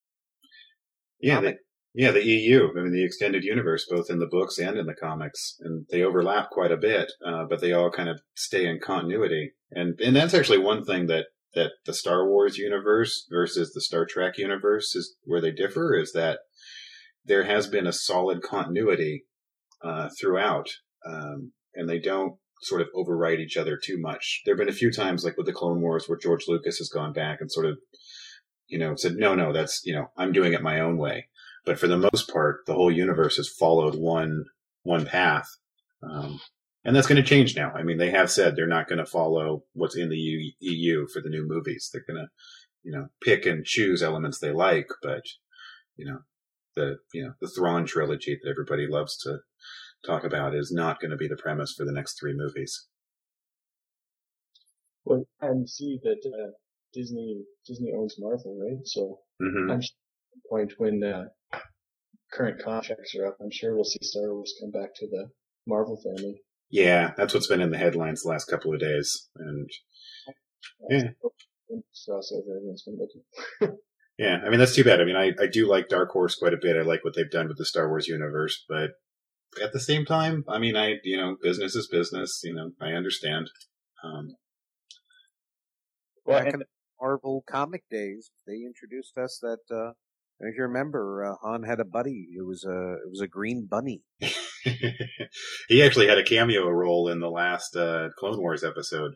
Yeah, the, yeah, the EU. I mean, the extended universe, both in the books and in the comics, and they overlap quite a bit, uh, but they all kind of stay in continuity. And and that's actually one thing that that the Star Wars universe versus the Star Trek universe is where they differ is that there has been a solid continuity uh, throughout, um, and they don't sort of overwrite each other too much. There have been a few times, like with the Clone Wars, where George Lucas has gone back and sort of, you know, said, no, no, that's, you know, I'm doing it my own way. But for the most part, the whole universe has followed one, one path. Um, And that's going to change now. I mean, they have said they're not going to follow what's in the EU, for the new movies. They're going to, you know, pick and choose elements they like, but, you know, the, you know, the Thrawn trilogy that everybody loves to talk about is not going to be the premise for the next three movies. Well, and see that uh, Disney Disney owns Marvel, right? So hmm I'm sure at the point when uh, current contracts are up, I'm sure we'll see Star Wars come back to the Marvel family. Yeah, that's what's been in the headlines the last couple of days. And Yeah. Crossover, everyone's been looking. <laughs> yeah, I mean, that's too bad. I mean, I, I do like Dark Horse quite a bit. I like what they've done with the Star Wars universe, but at the same time, I mean, I, you know, business is business. You know, I understand. Um, Well, Back in and, the Marvel comic days, they introduced us that, uh, if you remember, uh, Han had a buddy. It was a, it was a green bunny. <laughs> he actually had a cameo role in the last uh, Clone Wars episode.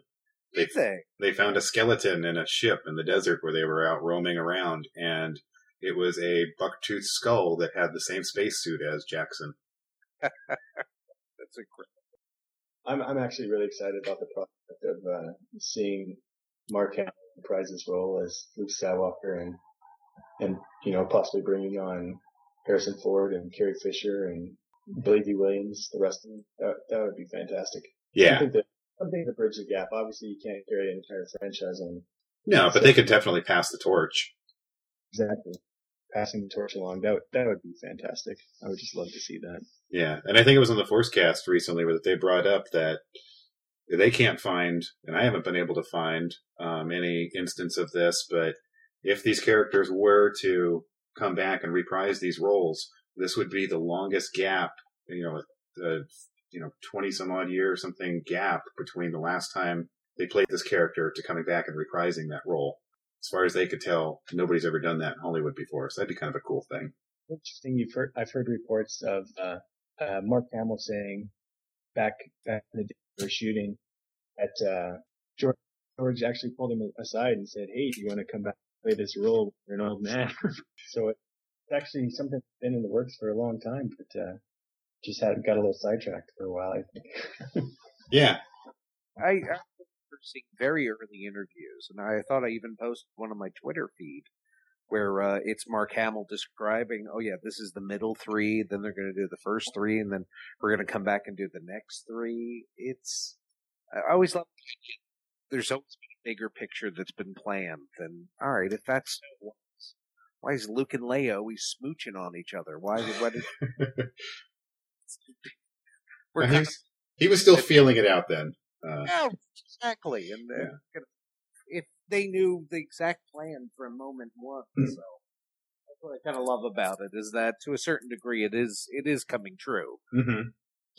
They Did they? they found a skeleton in a ship in the desert where they were out roaming around, and it was a bucktooth skull that had the same spacesuit as Jaxxon. <laughs> That's a great. I'm I'm actually really excited about the prospect of uh, seeing Mark Hamill reprise his role as Luke Skywalker and and you know possibly bringing on Harrison Ford and Carrie Fisher and Billy Dee Williams, the rest of them. That, that would be fantastic. Yeah, Something to, something to bridge the gap. Obviously, you can't carry an entire franchise on no, but they could definitely pass the torch. exactly passing the torch along. That would, that would be fantastic. I would just love to see that. Yeah, and I think it was on the ForceCast recently where they brought up that they can't find, and I haven't been able to find um, any instance of this, but if these characters were to come back and reprise these roles, this would be the longest gap, you know, the you know twenty some odd year or something gap between the last time they played this character to coming back and reprising that role. As far as they could tell, nobody's ever done that in Hollywood before, so that'd be kind of a cool thing. Interesting. You've heard, I've heard reports of, uh, uh, Mark Hamill saying back, back in the they were shooting at, uh, George, George actually pulled him aside and said, Hey, do you want to come back and play this role? You're an old man. <laughs> so it's actually something that's been in the works for a long time, but, uh, just had got a little sidetracked for a while, I think. <laughs> Yeah, I, I remember seeing very early interviews, and I thought I even posted one on my Twitter feed where uh, it's Mark Hamill describing, "Oh yeah, this is the middle three. Then they're going to do the first three, and then we're going to come back and do the next three. It's I always love. There's always been a bigger picture that's been planned. Than all right, if that's why is Luke and Leia always smooching on each other? Why? What? Is, <laughs> we're he, was, he was still feeling it out then. Uh, yeah, exactly. And uh, they knew the exact plan for a moment one, Hmm. so that's what I kind of love about it is that to a certain degree it is it is coming true. hmm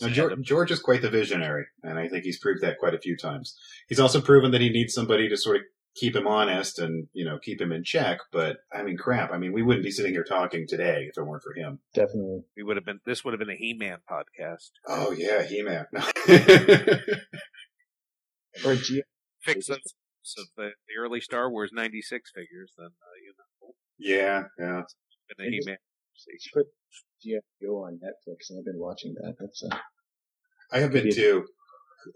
Now, George, George is quite the visionary, and I think he's proved that quite a few times. He's also proven that he needs somebody to sort of keep him honest and you know keep him in check. But I mean, crap. I mean, we wouldn't be sitting here talking today if it weren't for him. Definitely. We would have been this would have been a He-Man podcast. Oh yeah, He Man. <laughs> Or G- Fix those of the, the early Star Wars '96 figures, then uh, you know, yeah, yeah. been a He-Man. put GFO on Netflix and I've been watching that. That's, uh, I have been Yeah. too.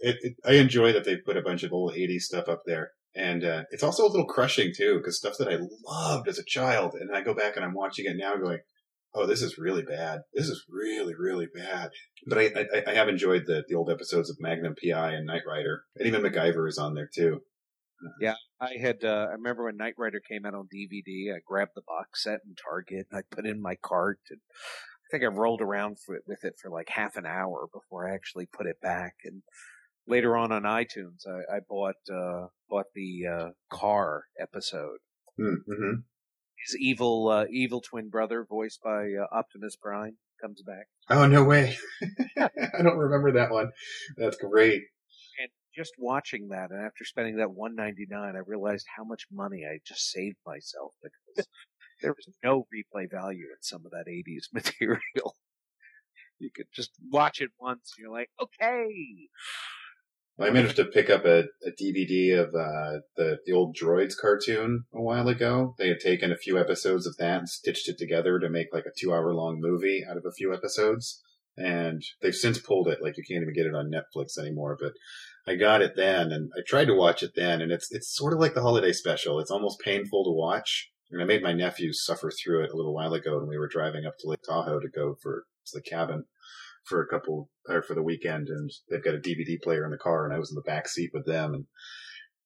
It, it, I enjoy that they put a bunch of old '80s stuff up there, and uh, it's also a little crushing too because stuff that I loved as a child, and I go back and I'm watching it now, going, "Oh, this is really bad. This is really, really bad." But I, I, I have enjoyed the the old episodes of Magnum PI and Knight Rider, and even MacGyver is on there too. I had uh, I remember when Knight Rider came out on DVD. I grabbed the box set in Target. and I put it in my cart, and I think I rolled around for with it for like half an hour before I actually put it back. And later on on iTunes, I, I bought uh, bought the uh, KARR episode. Mm-hmm. His evil uh, evil twin brother, voiced by uh, Optimus Prime, comes back. Oh no way! <laughs> I don't remember that one. That's great. Just watching that, and after spending that one ninety nine, I realized how much money I just saved myself because <laughs> there was no replay value in some of that '80s <laughs> material. You could just watch it once, and you're like, okay. I managed to pick up a, a DVD of uh, the the old Droids cartoon a while ago. They had taken a few episodes of that and stitched it together to make like a two hour long movie out of a few episodes. and they've since pulled it. Like you can't even get it on Netflix anymore. But I got it then, and I tried to watch it then, and it's it's sort of like the holiday special. It's almost painful to watch. And I made my nephews suffer through it a little while ago when we were driving up to Lake Tahoe to go for the cabin for a couple or for the weekend, and they've got a DVD player in the car, and I was in the back seat with them, and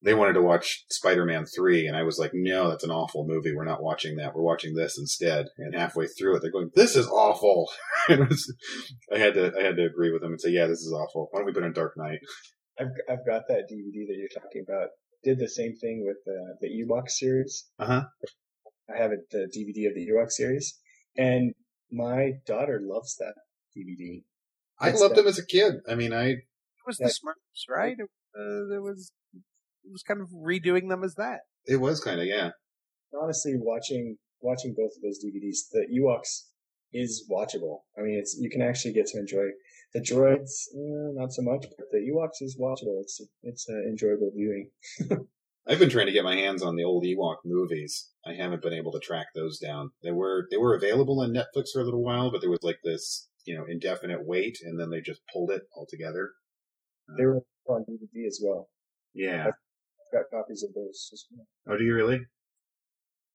they wanted to watch Spider-Man 3 and I was like, no, that's an awful movie. We're not watching that. We're watching this instead. And halfway through it, they're going, this is awful. <laughs> I had to, I had to agree with them and say, yeah, this is awful. Why don't we put in Dark Knight? I've, I've got that DVD that you're talking about. Did the same thing with the, the Ewok series. Uh huh. I have it, the DVD of the Ewok series. And my daughter loves that DVD. I loved that- them as a kid. I mean, I, It was the Smurfs, right? It, uh, there was it was kind of redoing them as that. it was kind of, yeah. honestly watching watching both of those DVDs, the Ewoks is watchable. I mean, it's you can actually get to enjoy the droids, eh, not so much, but the Ewoks is watchable. It's it's an enjoyable viewing. <laughs> I've been trying to get my hands on the old Ewok movies. I haven't been able to track those down. They were they were available on Netflix for a little while, but there was like this you know indefinite wait, and then they just pulled it all together. They were on DVD as well. Yeah. I've got copies of those as well. Oh, do you really?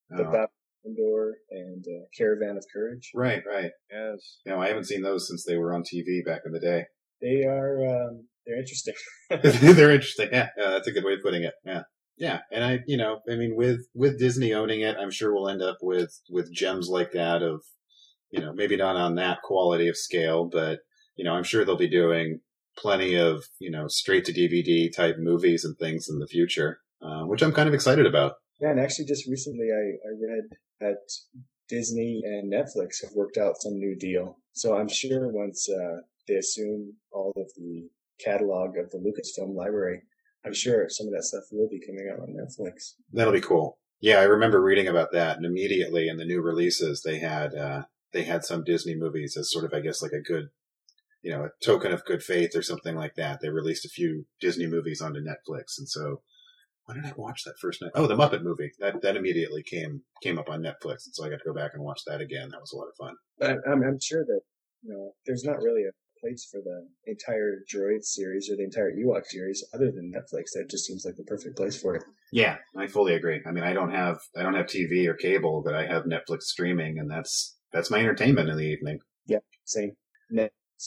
The Oh. Endor and uh, Caravan of Courage. Right, right. Yes. No, I haven't seen those since they were on TV back in the day. They are um, they're interesting. <laughs> <laughs> They're interesting. Yeah, yeah, that's a good way of putting it. Yeah. Yeah. And I, you know, I mean, with, with Disney owning it, I'm sure we'll end up with, with gems like that of, you know, maybe not on that quality of scale, but, you know, I'm sure they'll be doing plenty of, you know, straight to DVD type movies and things in the future, uh, which I'm kind of excited about. Yeah, and actually, just recently I, I read that Disney and Netflix have worked out some new deal. So I'm sure once uh, they assume all of the catalog of the Lucasfilm library, I'm sure some of that stuff will be coming out on Netflix. That'll be cool. Yeah, I remember reading about that, and immediately in the new releases, they had uh, they had some Disney movies as sort of, I guess, like a good, you know, a token of good faith or something like that. They released a few Disney movies onto Netflix, and so when did I watch that first night? Oh, the Muppet movie. That that immediately came came up on Netflix, and so I got to go back and watch that again. That was a lot of fun. But I'm, I'm sure that you know there's not really a place for the entire Droid series or the entire Ewok series other than Netflix. That just seems like the perfect place for it. Yeah, I fully agree. I mean, I don't have I don't have TV or cable, but I have Netflix streaming, and that's that's my entertainment in the evening. Yeah, same.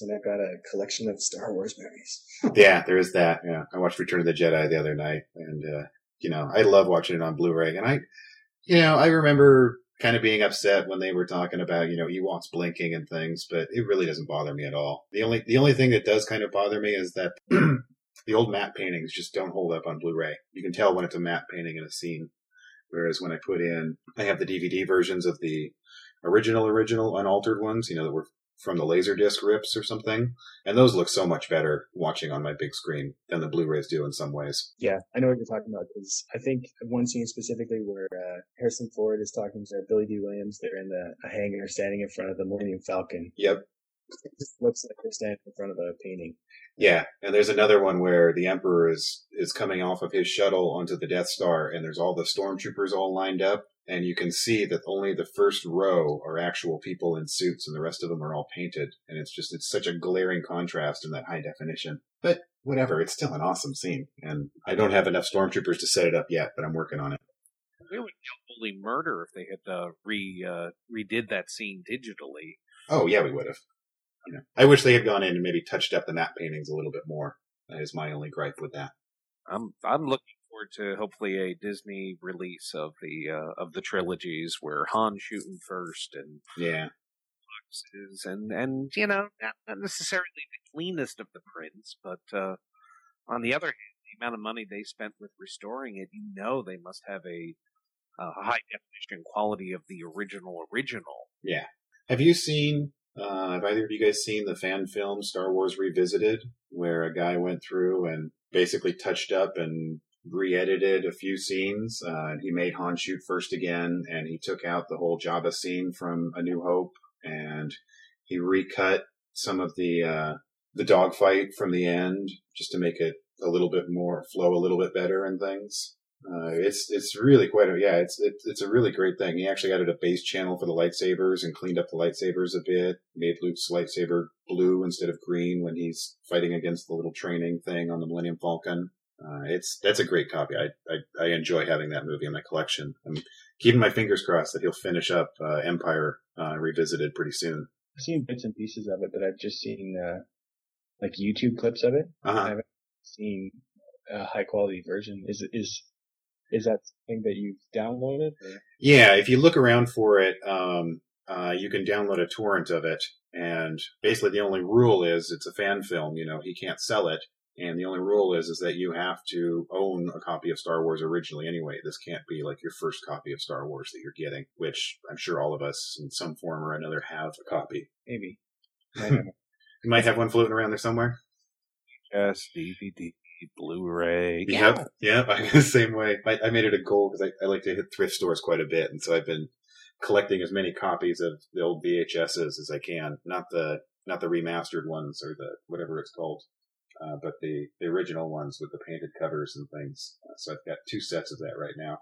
And I've got a collection of Star Wars movies. Yeah, there is that. Yeah, I watched Return of the Jedi the other night, and uh, you know, I love watching it on Blu-ray. And I, you know, I remember kind of being upset when they were talking about you know Ewoks blinking and things, but it really doesn't bother me at all. The only the only thing that does kind of bother me is that <clears throat> the old matte paintings just don't hold up on Blu-ray. You can tell when it's a matte painting in a scene, whereas when I put in, I have the DVD versions of the original, original, unaltered ones, you know, that were from the Laserdisc rips or something. And those look so much better watching on my big screen than the Blu-rays do in some ways. Yeah, I know what you're talking about because I think one scene specifically where uh, Harrison Ford is talking to Billy Dee Williams, they're in the a hangar standing in front of the Millennium Falcon. Yep. It just looks like they're standing in front of a painting. Yeah. And there's another one where the Emperor is, is coming off of his shuttle onto the Death Star and there's all the stormtroopers all lined up. And you can see that only the first row are actual people in suits and the rest of them are all painted. And it's just, it's such a glaring contrast in that high definition. But whatever, it's still an awesome scene. And I don't have enough stormtroopers to set it up yet, but I'm working on it. We would holy murder if they had uh, re uh, redid that scene digitally. Oh yeah, we would have. You know, I wish they had gone in and maybe touched up the matte paintings a little bit more. That is my only gripe with that. I'm I'm looking forward to hopefully a Disney release of the uh, of the trilogies where Han's shooting first and Yeah. Fox is and and you know not, not necessarily the cleanest of the prints, but uh, on the other hand, the amount of money they spent with restoring it, you know they must have a, a high definition quality of the original original. Yeah. Have you seen, uh, have either of you guys seen the fan film Star Wars Revisited, where a guy went through and basically touched up and re-edited a few scenes? Uh, he made Han shoot first again, and he took out the whole Jabba scene from A New Hope, and he recut some of the, uh, the dogfight from the end just to make it a little bit more flow a little bit better and things. Uh, it's it's really quite a yeah. It's it's it's a really great thing. He actually added a bass channel for the lightsabers and cleaned up the lightsabers a bit. Made Luke's lightsaber blue instead of green when he's fighting against the little training thing on the Millennium Falcon. Uh, it's that's a great copy. I, I I enjoy having that movie in my collection. I'm keeping my fingers crossed that he'll finish up uh, Empire uh, revisited pretty soon. I've seen bits and pieces of it, but I've just seen uh, like YouTube clips of it. I Uh-huh. haven't seen a high quality version. Is is is that something that you've downloaded? Or? Yeah, if you look around for it, um, uh, you can download a torrent of it, and basically the only rule is it's a fan film. You know, he can't sell it, and the only rule is is that you have to own a copy of Star Wars originally. Anyway, this can't be like your first copy of Star Wars that you're getting, which I'm sure all of us in some form or another have a copy. Maybe. <laughs> You might have one floating around there somewhere. Yes, DVD, Blu-ray. Yep, yep. I'm <laughs> the same way. I, I made it a goal because I, I like to hit thrift stores quite a bit, and so I've been collecting as many copies of the old VHSs as I can. Not the not the remastered ones or the whatever it's called, uh, but the the original ones with the painted covers and things. Uh, so I've got two sets of that right now.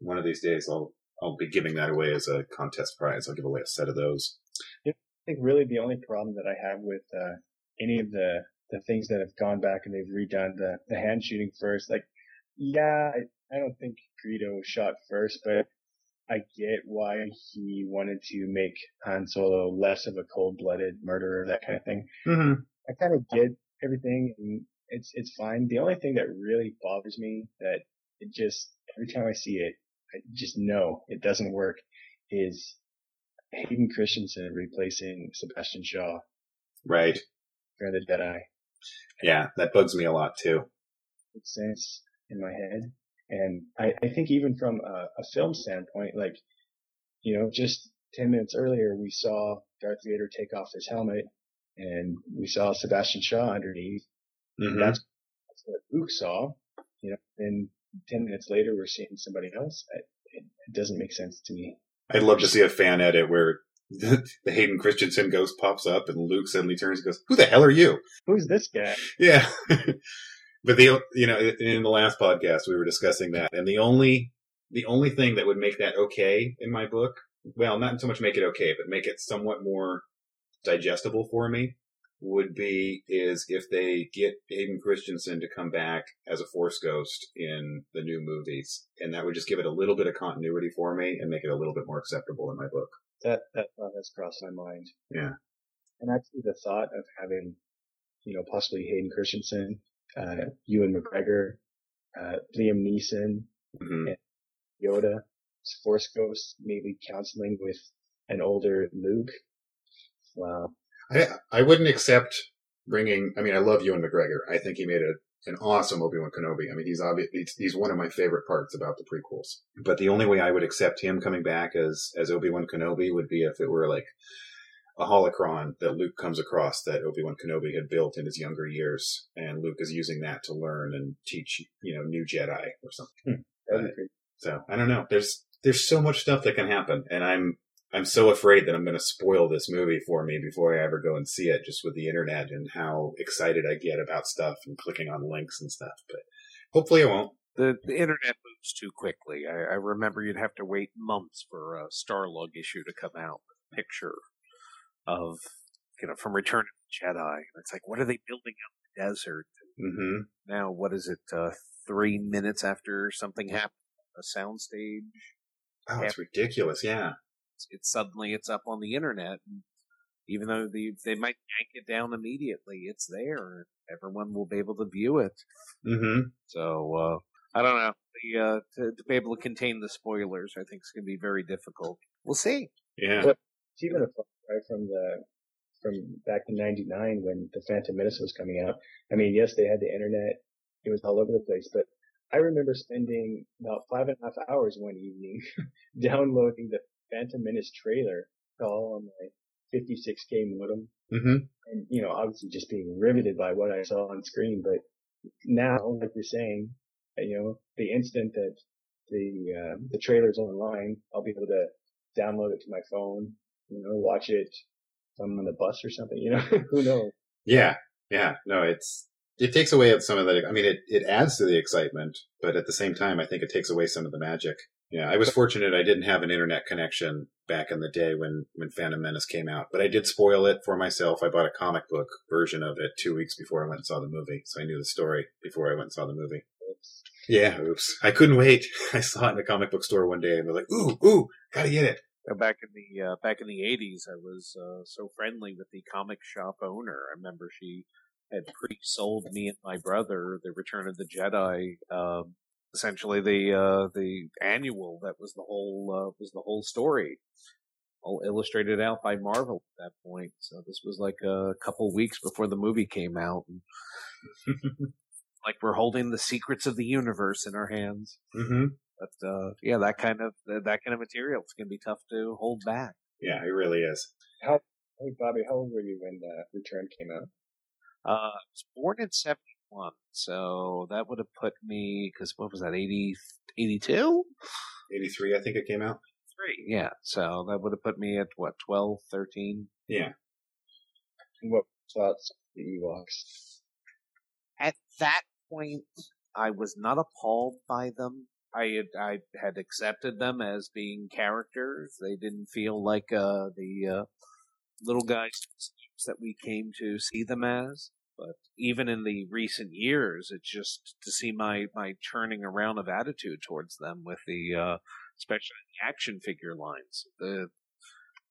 One of these days, I'll I'll be giving that away as a contest prize. I'll give away a set of those. I think really the only problem that I have with uh, any of the the things that have gone back and they've redone the the Han shooting first, like yeah, I, I don't think Greedo shot first, but I get why he wanted to make Han Solo less of a cold blooded murderer, that kind of thing. Mm-hmm. I kind of get everything and it's it's fine. The only thing that really bothers me that it just every time I see it, I just know it doesn't work is Hayden Christensen replacing Sebastian Shaw Right. for the Jedi. Yeah, that bugs me a lot too. Makes sense in my head. And I, I think even from a, a film standpoint, like, you know, just 10 minutes earlier, we saw Darth Vader take off his helmet and we saw Sebastian Shaw underneath. Mhm. That's, that's what Luke saw, you know, and 10 minutes later, we're seeing somebody else. It, it, it doesn't make sense to me. I'd love to see a fan edit where <laughs> the, Hayden Christensen ghost pops up and Luke suddenly turns and goes, "Who the hell are you?" Who's this guy? Yeah. <laughs> but the you know in the last podcast we were discussing that, and the only the only thing that would make that okay in my book, well, not so much make it okay, but make it somewhat more digestible for me, would be is if they get Hayden Christensen to come back as a Force ghost in the new movies, and that would just give it a little bit of continuity for me and make it a little bit more acceptable in my book. That, that thought has crossed my mind. Yeah. And actually the thought of having, you know, possibly Hayden Christensen, uh, Ewan McGregor, uh, Liam Neeson, hmm Yoda, Force Ghost, maybe counseling with an older Luke. Wow. I I wouldn't accept bringing. I mean, I love Ewan McGregor. I think he made a, an awesome Obi Wan Kenobi. I mean, he's obvious. He's, he's one of my favorite parts about the prequels. But the only way I would accept him coming back as as Obi Wan Kenobi would be if it were like a holocron that Luke comes across that Obi Wan Kenobi had built in his younger years, and Luke is using that to learn and teach you know new Jedi or something. Hmm. Be pretty- So I don't know. There's there's so much stuff that can happen, and I'm I'm so afraid that I'm going to spoil this movie for me before I ever go and see it, just with the internet and how excited I get about stuff and clicking on links and stuff. But hopefully, I won't. The, the internet moves too quickly. I, I remember you'd have to wait months for a Starlog issue to come out with a picture of, you know, from Return of the Jedi. And it's like, what are they building out in the desert? hmm Now, what is it, uh, three minutes after something happened, a soundstage? Oh, it's ridiculous. Yeah. It's, it's suddenly it's up on the internet. And even though they, they might yank it down immediately, it's there. Everyone will be able to view it. hmm So uh, I don't know. The, uh, to, to be able to contain the spoilers, I think is going to be very difficult. We'll see. Yeah. It's even a far from the, from back in 99 when the Phantom Menace was coming out. I mean, yes, they had the internet. It was all over the place, but I remember spending about five and a half hours one evening <laughs> downloading the Phantom Menace trailer all on my 56k modem. hmm and you know, obviously just being riveted by what I saw on screen. But now, like you're saying, you know, the instant that the uh, the trailer's online, I'll be able to download it to my phone, you know, watch it I'm on the bus or something. You know, <laughs> who knows? Yeah. Yeah. No, it's it takes away some of the. I mean, it it adds to the excitement, but at the same time, I think it takes away some of the magic. Yeah, I was fortunate I didn't have an internet connection back in the day when when Phantom Menace came out, but I did spoil it for myself. I bought a comic book version of it two weeks before I went and saw the movie, so I knew the story before I went and saw the movie. Yeah, oops. I couldn't wait. <laughs> I saw it in a comic book store one day and was like, ooh, ooh, gotta get it. Back in the uh, back in the eighties, I was uh, so friendly with the comic shop owner. I remember she had pre-sold me and my brother the Return of the Jedi, um, essentially the uh, the annual that was the whole uh, was the whole story, all illustrated out by Marvel at that point. So this was like a couple weeks before the movie came out, and <laughs> like we're holding the secrets of the universe in our hands. hmm But uh, yeah, that kind of that kind of material it's gonna be tough to hold back. Yeah, it really is. How, Hey, Bobby, how old were you when uh, Return came out? Uh, I was born in 71, so that would have put me, because what was that, 80, 82? 83, I think it came out. Three. Yeah, so that would have put me at, what, 12, 13? Yeah. What thoughts the Ewoks? At that point, I was not appalled by them. I had, I had accepted them as being characters. They didn't feel like, uh, the, uh, little guys that we came to see them as. But even in the recent years, it's just to see my, my turning around of attitude towards them with the, uh, especially the action figure lines. The,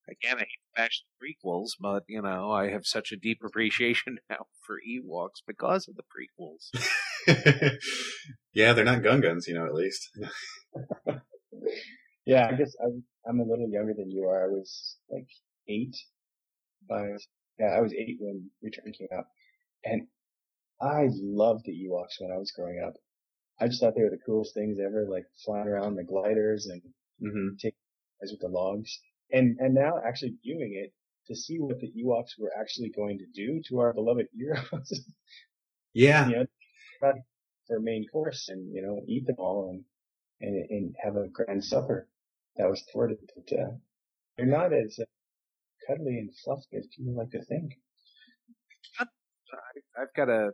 again, I hate to bash the prequels, but, you know, I have such a deep <laughs> appreciation now for Ewoks because of the prequels. <laughs> yeah, they're not Gungans, you know, at least. <laughs> Yeah, I guess I'm, I'm a little younger than you are. I was like eight. By, yeah, I was eight when Return came out. And I loved the Ewoks when I was growing up. I just thought they were the coolest things ever, like flying around the gliders and hmm guys with the logs. And, and now actually viewing it to see what the Ewoks were actually going to do to our beloved heroes. <laughs> Yeah. you know, their main course and, you know, eat them all and, and, and have a grand supper that was thwarted. But, uh, they're not as uh, cuddly and fluffy as people like to think. I, I've got a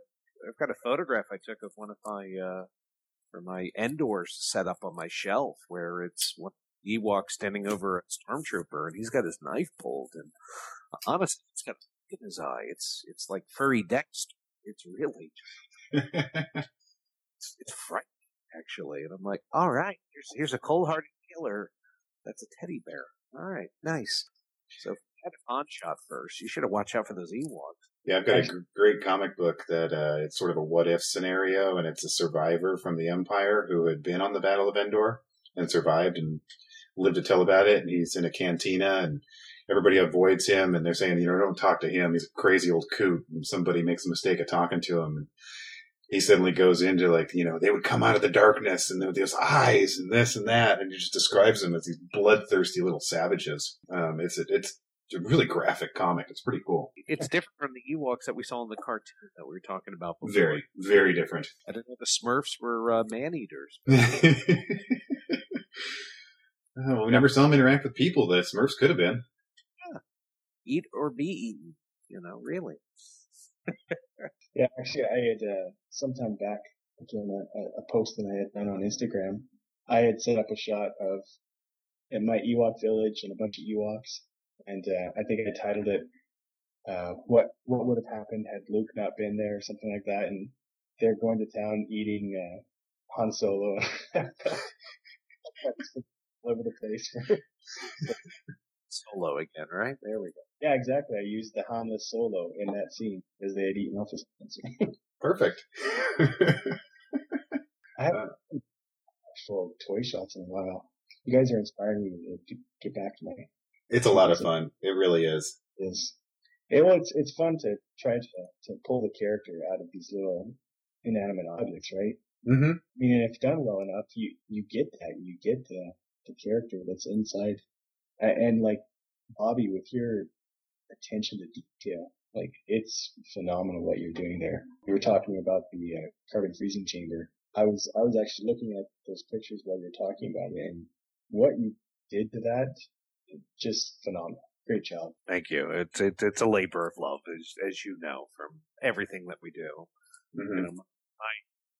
I've got a photograph I took of one of my uh or my Endors set up on my shelf where it's one Ewok standing over a stormtrooper and he's got his knife pulled and honestly it's got a look in his eye. It's it's like furry Dexter. It's really <laughs> it's, it's frightening actually. And I'm like, all right, here's here's a cold hearted killer. That's a teddy bear. All right, nice. So if you had an on shot first, you should have watched out for those Ewoks. Yeah, I've got a great comic book that uh, it's sort of a what if scenario, and it's a survivor from the Empire who had been on the Battle of Endor and survived and lived to tell about it. And he's in a cantina, and everybody avoids him, and they're saying, you know, don't talk to him. He's a crazy old coot. And somebody makes a mistake of talking to him, and he suddenly goes into like, you know, they would come out of the darkness, and there were these eyes, and this and that, and he just describes them as these bloodthirsty little savages. Um, it's a, it's a really graphic comic. It's pretty cool. It's different from the Ewoks that we saw in the cartoon that we were talking about before. Very, very different. I didn't know the Smurfs were uh, man eaters. <laughs> Oh, we never saw them interact with people. The Smurfs could have been. Eat or be eaten. You know, really. <laughs> Yeah, actually, I had uh, sometime back again a, a- a post that I had done on Instagram. I had set up a shot of in my Ewok village and a bunch of Ewoks, and uh, I think I titled it uh, "What What Would Have Happened Had Luke Not Been There" or something like that. And they're going to town eating uh, Han Solo <laughs> all over the place. Solo again, right? There we go. yeah, exactly. I used the Hanless Solo in that scene as they had eaten off his sensor. Perfect. <laughs> I haven't done actual toy shots in a while. You guys are inspiring me to get back to my it's a lot of fun. It really is. is. It, well, it's it's fun to try to to pull the character out of these little inanimate objects, right? Mm-hmm. I mean, if done well enough, you you get that. You get the the character that's inside, and like Bobby, with your attention to detail, like it's phenomenal what you're doing there. You were talking about the uh, carbon freezing chamber. I was I was actually looking at those pictures while you were talking about it, and what you did to that, just phenomenal. Great job. Thank you. It's it's it's a labor of love, as as you know from everything that we do. Mhm. You know, my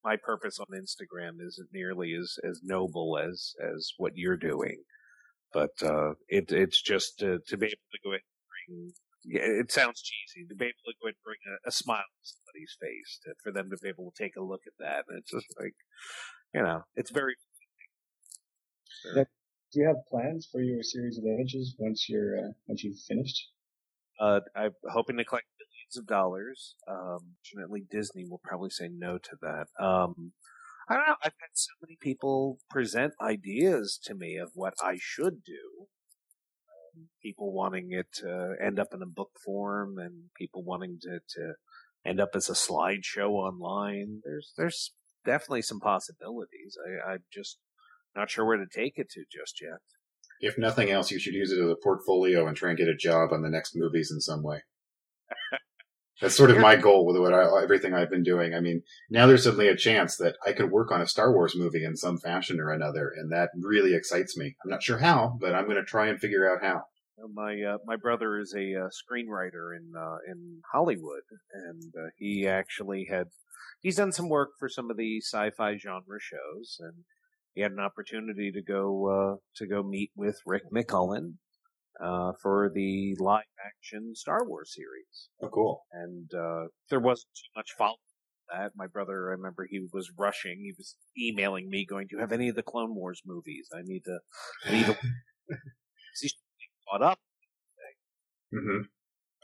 my purpose on Instagram isn't nearly as as noble as as what you're doing, but uh, it it's just to, to be able to go ahead and bring. Yeah, it sounds cheesy to be able to go and bring a, a smile to somebody's face, to, for them to be able to take a look at that. And it's just like, you know, it's very Do you have plans for your series of images once you're uh, once you've finished? Uh, I'm hoping to collect millions of dollars. Um, fortunately, Disney will probably say no to that. Um, I don't know. I've had so many people present ideas to me of what I should do. Um, people wanting it to end up in a book form, and people wanting to, to end up as a slideshow online. There's there's definitely some possibilities. I, I'm just not sure where to take it to just yet. If nothing else, you should use it as a portfolio and try and get a job on the next movies in some way. <laughs> That's sort of my goal with what I, everything I've been doing. I mean, now there's suddenly a chance that I could work on a Star Wars movie in some fashion or another, and that really excites me. I'm not sure how, but I'm going to try and figure out how. My uh, my brother is a uh, screenwriter in uh, in Hollywood, and uh, he actually had he's done some work for some of the sci-fi genre shows, and he had an opportunity to go uh, to go meet with Rick McCallum uh, for the live action Star Wars series, Oh, cool. and uh, there wasn't too much follow. That my brother, I remember he was rushing. He was emailing me, going, "Do you have any of the Clone Wars movies? I need to, I need to." caught up hmm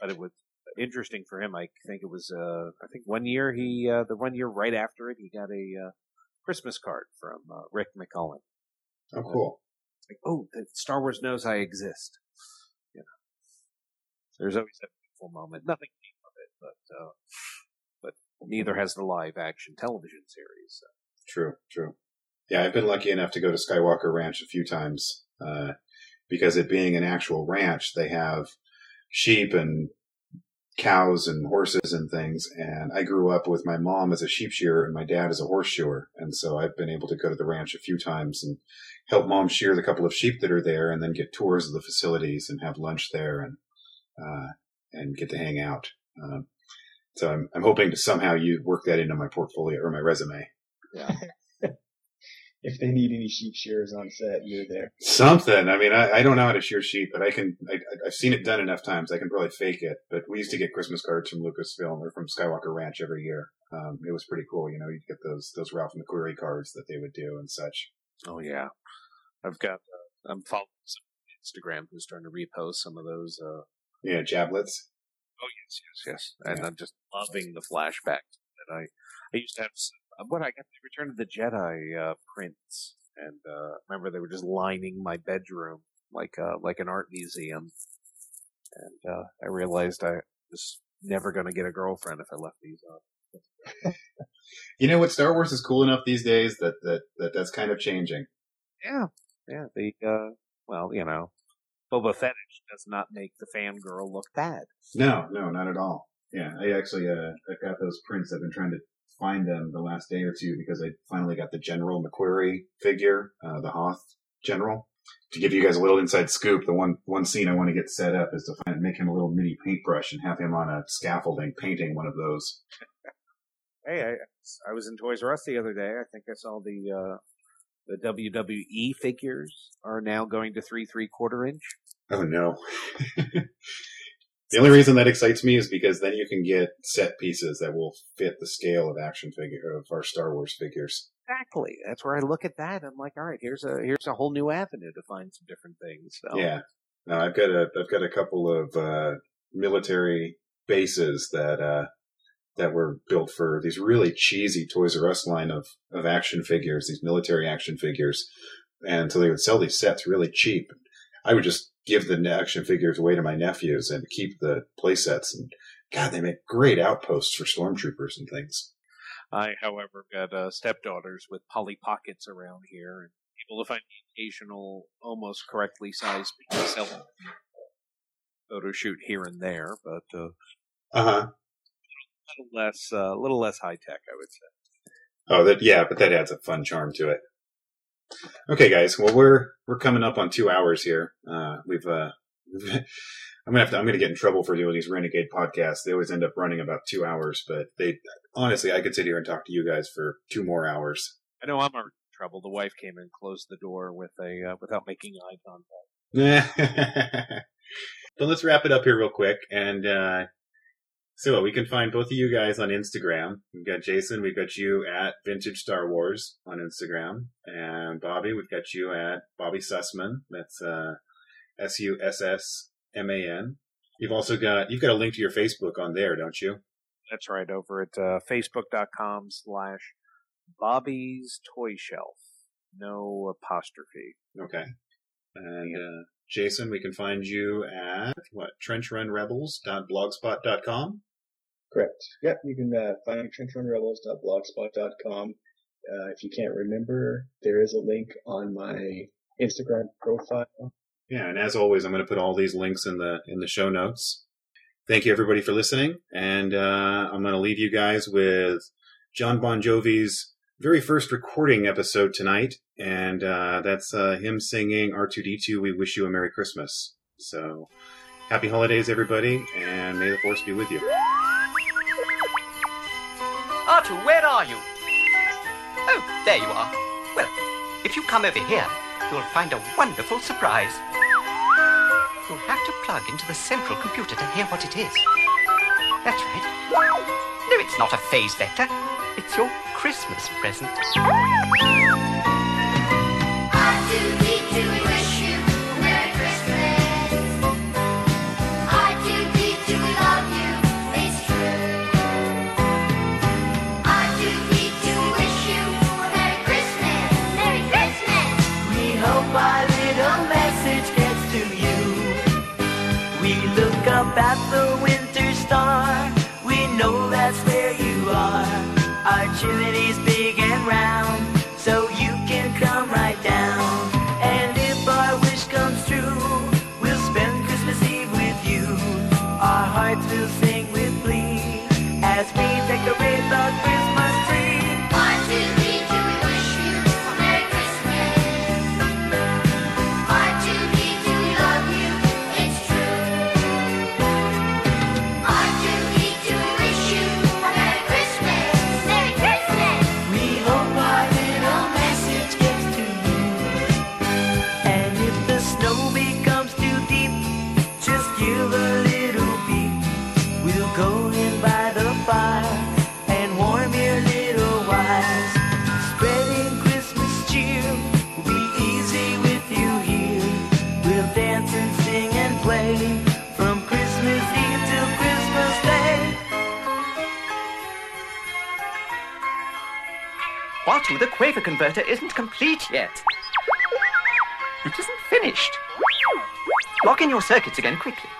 but it was interesting for him. I think it was, uh, I think one year he, uh, the one year right after it, he got a, uh, Christmas card from, uh, Rick McCallum. Oh, cool. Like, oh, the Star Wars knows I exist. You know, there's always that beautiful moment. Nothing came of it, but, uh, but neither has the live action television series. So. True, true. Yeah, I've been lucky enough to go to Skywalker Ranch a few times, uh, because it being an actual ranch, they have sheep and cows and horses and things. And I grew up with my mom as a sheep shearer and my dad as a horse shearer. And so I've been able to go to the ranch a few times and help mom shear the couple of sheep that are there and then get tours of the facilities and have lunch there and, uh, and get to hang out. Um, so I'm, I'm hoping to somehow you work that into my portfolio or my resume. <laughs> If they need any sheep shears on set, you're there. Something. I mean, I, I don't know how to shear sheep, but I can. I, I've seen it done enough times. I can probably fake it. But we used to get Christmas cards from Lucasfilm or from Skywalker Ranch every year. Um, it was pretty cool. You know, you'd get those those Ralph McQuarrie cards that they would do and such. Oh yeah, I've got. Uh, I'm following some Instagram who's starting to repost some of those. Uh, Yeah, jablets. oh yes, yes, yes, and Yeah. I'm just loving the flashbacks that I. I used to have some, what I got the Return of the Jedi uh, prints, and uh, remember they were just lining my bedroom like uh, like an art museum, and uh, I realized I was never going to get a girlfriend if I left these up. <laughs> You know what? Star Wars is cool enough these days that that, that that's kind of changing. Yeah, yeah. The uh, well, you know, Boba Fett does not make the fangirl look bad. No, no, not at all. Yeah, I actually uh, I got those prints. I've been trying to find them the last day or two because I finally got the General McQuarrie figure, uh, the Hoth General. To give you guys a little inside scoop, the one one scene I want to get set up is to find make him a little mini paintbrush and have him on a scaffolding painting one of those. Hey, I, I was in Toys R Us the other day. I think I saw the uh, the WWE figures are now going to three three quarter inch. Oh no. <laughs> the only reason that excites me is because then you can get set pieces that will fit the scale of action figure of our Star Wars figures. Exactly. That's where I look at that. I'm like, all right, here's a here's a whole new avenue to find some different things. So, Yeah. No, I've got a I've got a couple of uh, military bases that uh, that were built for these really cheesy Toys R Us line of of action figures, these military action figures, and so they would sell these sets really cheap. I would just give the action figures away to my nephews and keep the play sets. And God, they make great outposts for stormtroopers and things. I, however, got uh, stepdaughters with Polly Pockets around here, and able to find the occasional, almost correctly sized cell photo shoot here and there, but uh, Uh huh. a little less, uh, a little less high tech, I would say. Oh, that yeah, but that adds a fun charm to it. Okay, guys. Well, we're we're coming up on two hours here. Uh, we've uh, <laughs> I'm gonna have to. I'm gonna get in trouble for doing these renegade podcasts. They always end up running about two hours, but they honestly, I could sit here and talk to you guys for two more hours. I know I'm in trouble. The wife came and closed the door with a uh, without making eye contact. <laughs> but let's wrap it up here real quick. And uh, so we can find both of you guys on Instagram. We've got Jason. We've got you at Vintage Star Wars on Instagram, and Bobby. We've got you at Bobby Sussman. That's uh, S U S S M A N. You've also got you've got a link to your Facebook on there, don't you? That's right. Over at uh, facebook.com slash Bobby's Toy Shelf. No apostrophe. Okay. And uh, Jason, we can find you at what trenchrunrebels.blogspot.com. Correct. Yep, you can uh, find trenchrunrebels.blogspot.com. Uh, if you can't remember, there is a link on my Instagram profile. Yeah, and as always, I'm going to put all these links in the in the show notes. Thank you everybody for listening, and uh, I'm going to leave you guys with Jon Bon Jovi's very first recording episode tonight, and uh, that's uh, him singing R2D2. We wish you a Merry Christmas. So, happy holidays, everybody, and may the force be with you. Where are you? Oh, there you are. Well, if you come over here, you'll find a wonderful surprise. You'll have to plug into the central computer to hear what it is. That's right. No, it's not a phase vector. It's your Christmas present. The Quaver converter isn't complete yet. It isn't finished. Lock in your circuits again quickly.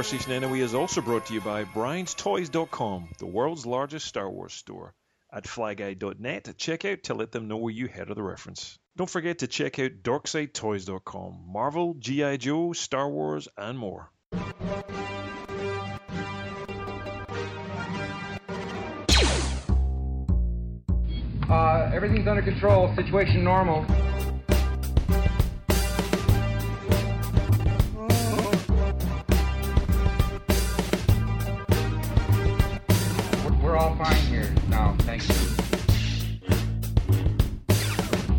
Conversation Anyway is also brought to you by Brian'sToys.com, the world's largest Star Wars store. At flyguy.net check out to let them know where you heard of the reference. Don't forget to check out DarksideToys.com, Marvel, G.I. Joe, Star Wars, and more. Uh, everything's under control. Situation normal. we're all fine here now, thank you.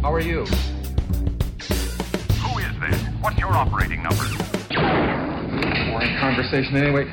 How are you? Who is this? What's your operating number? Boring conversation anyway.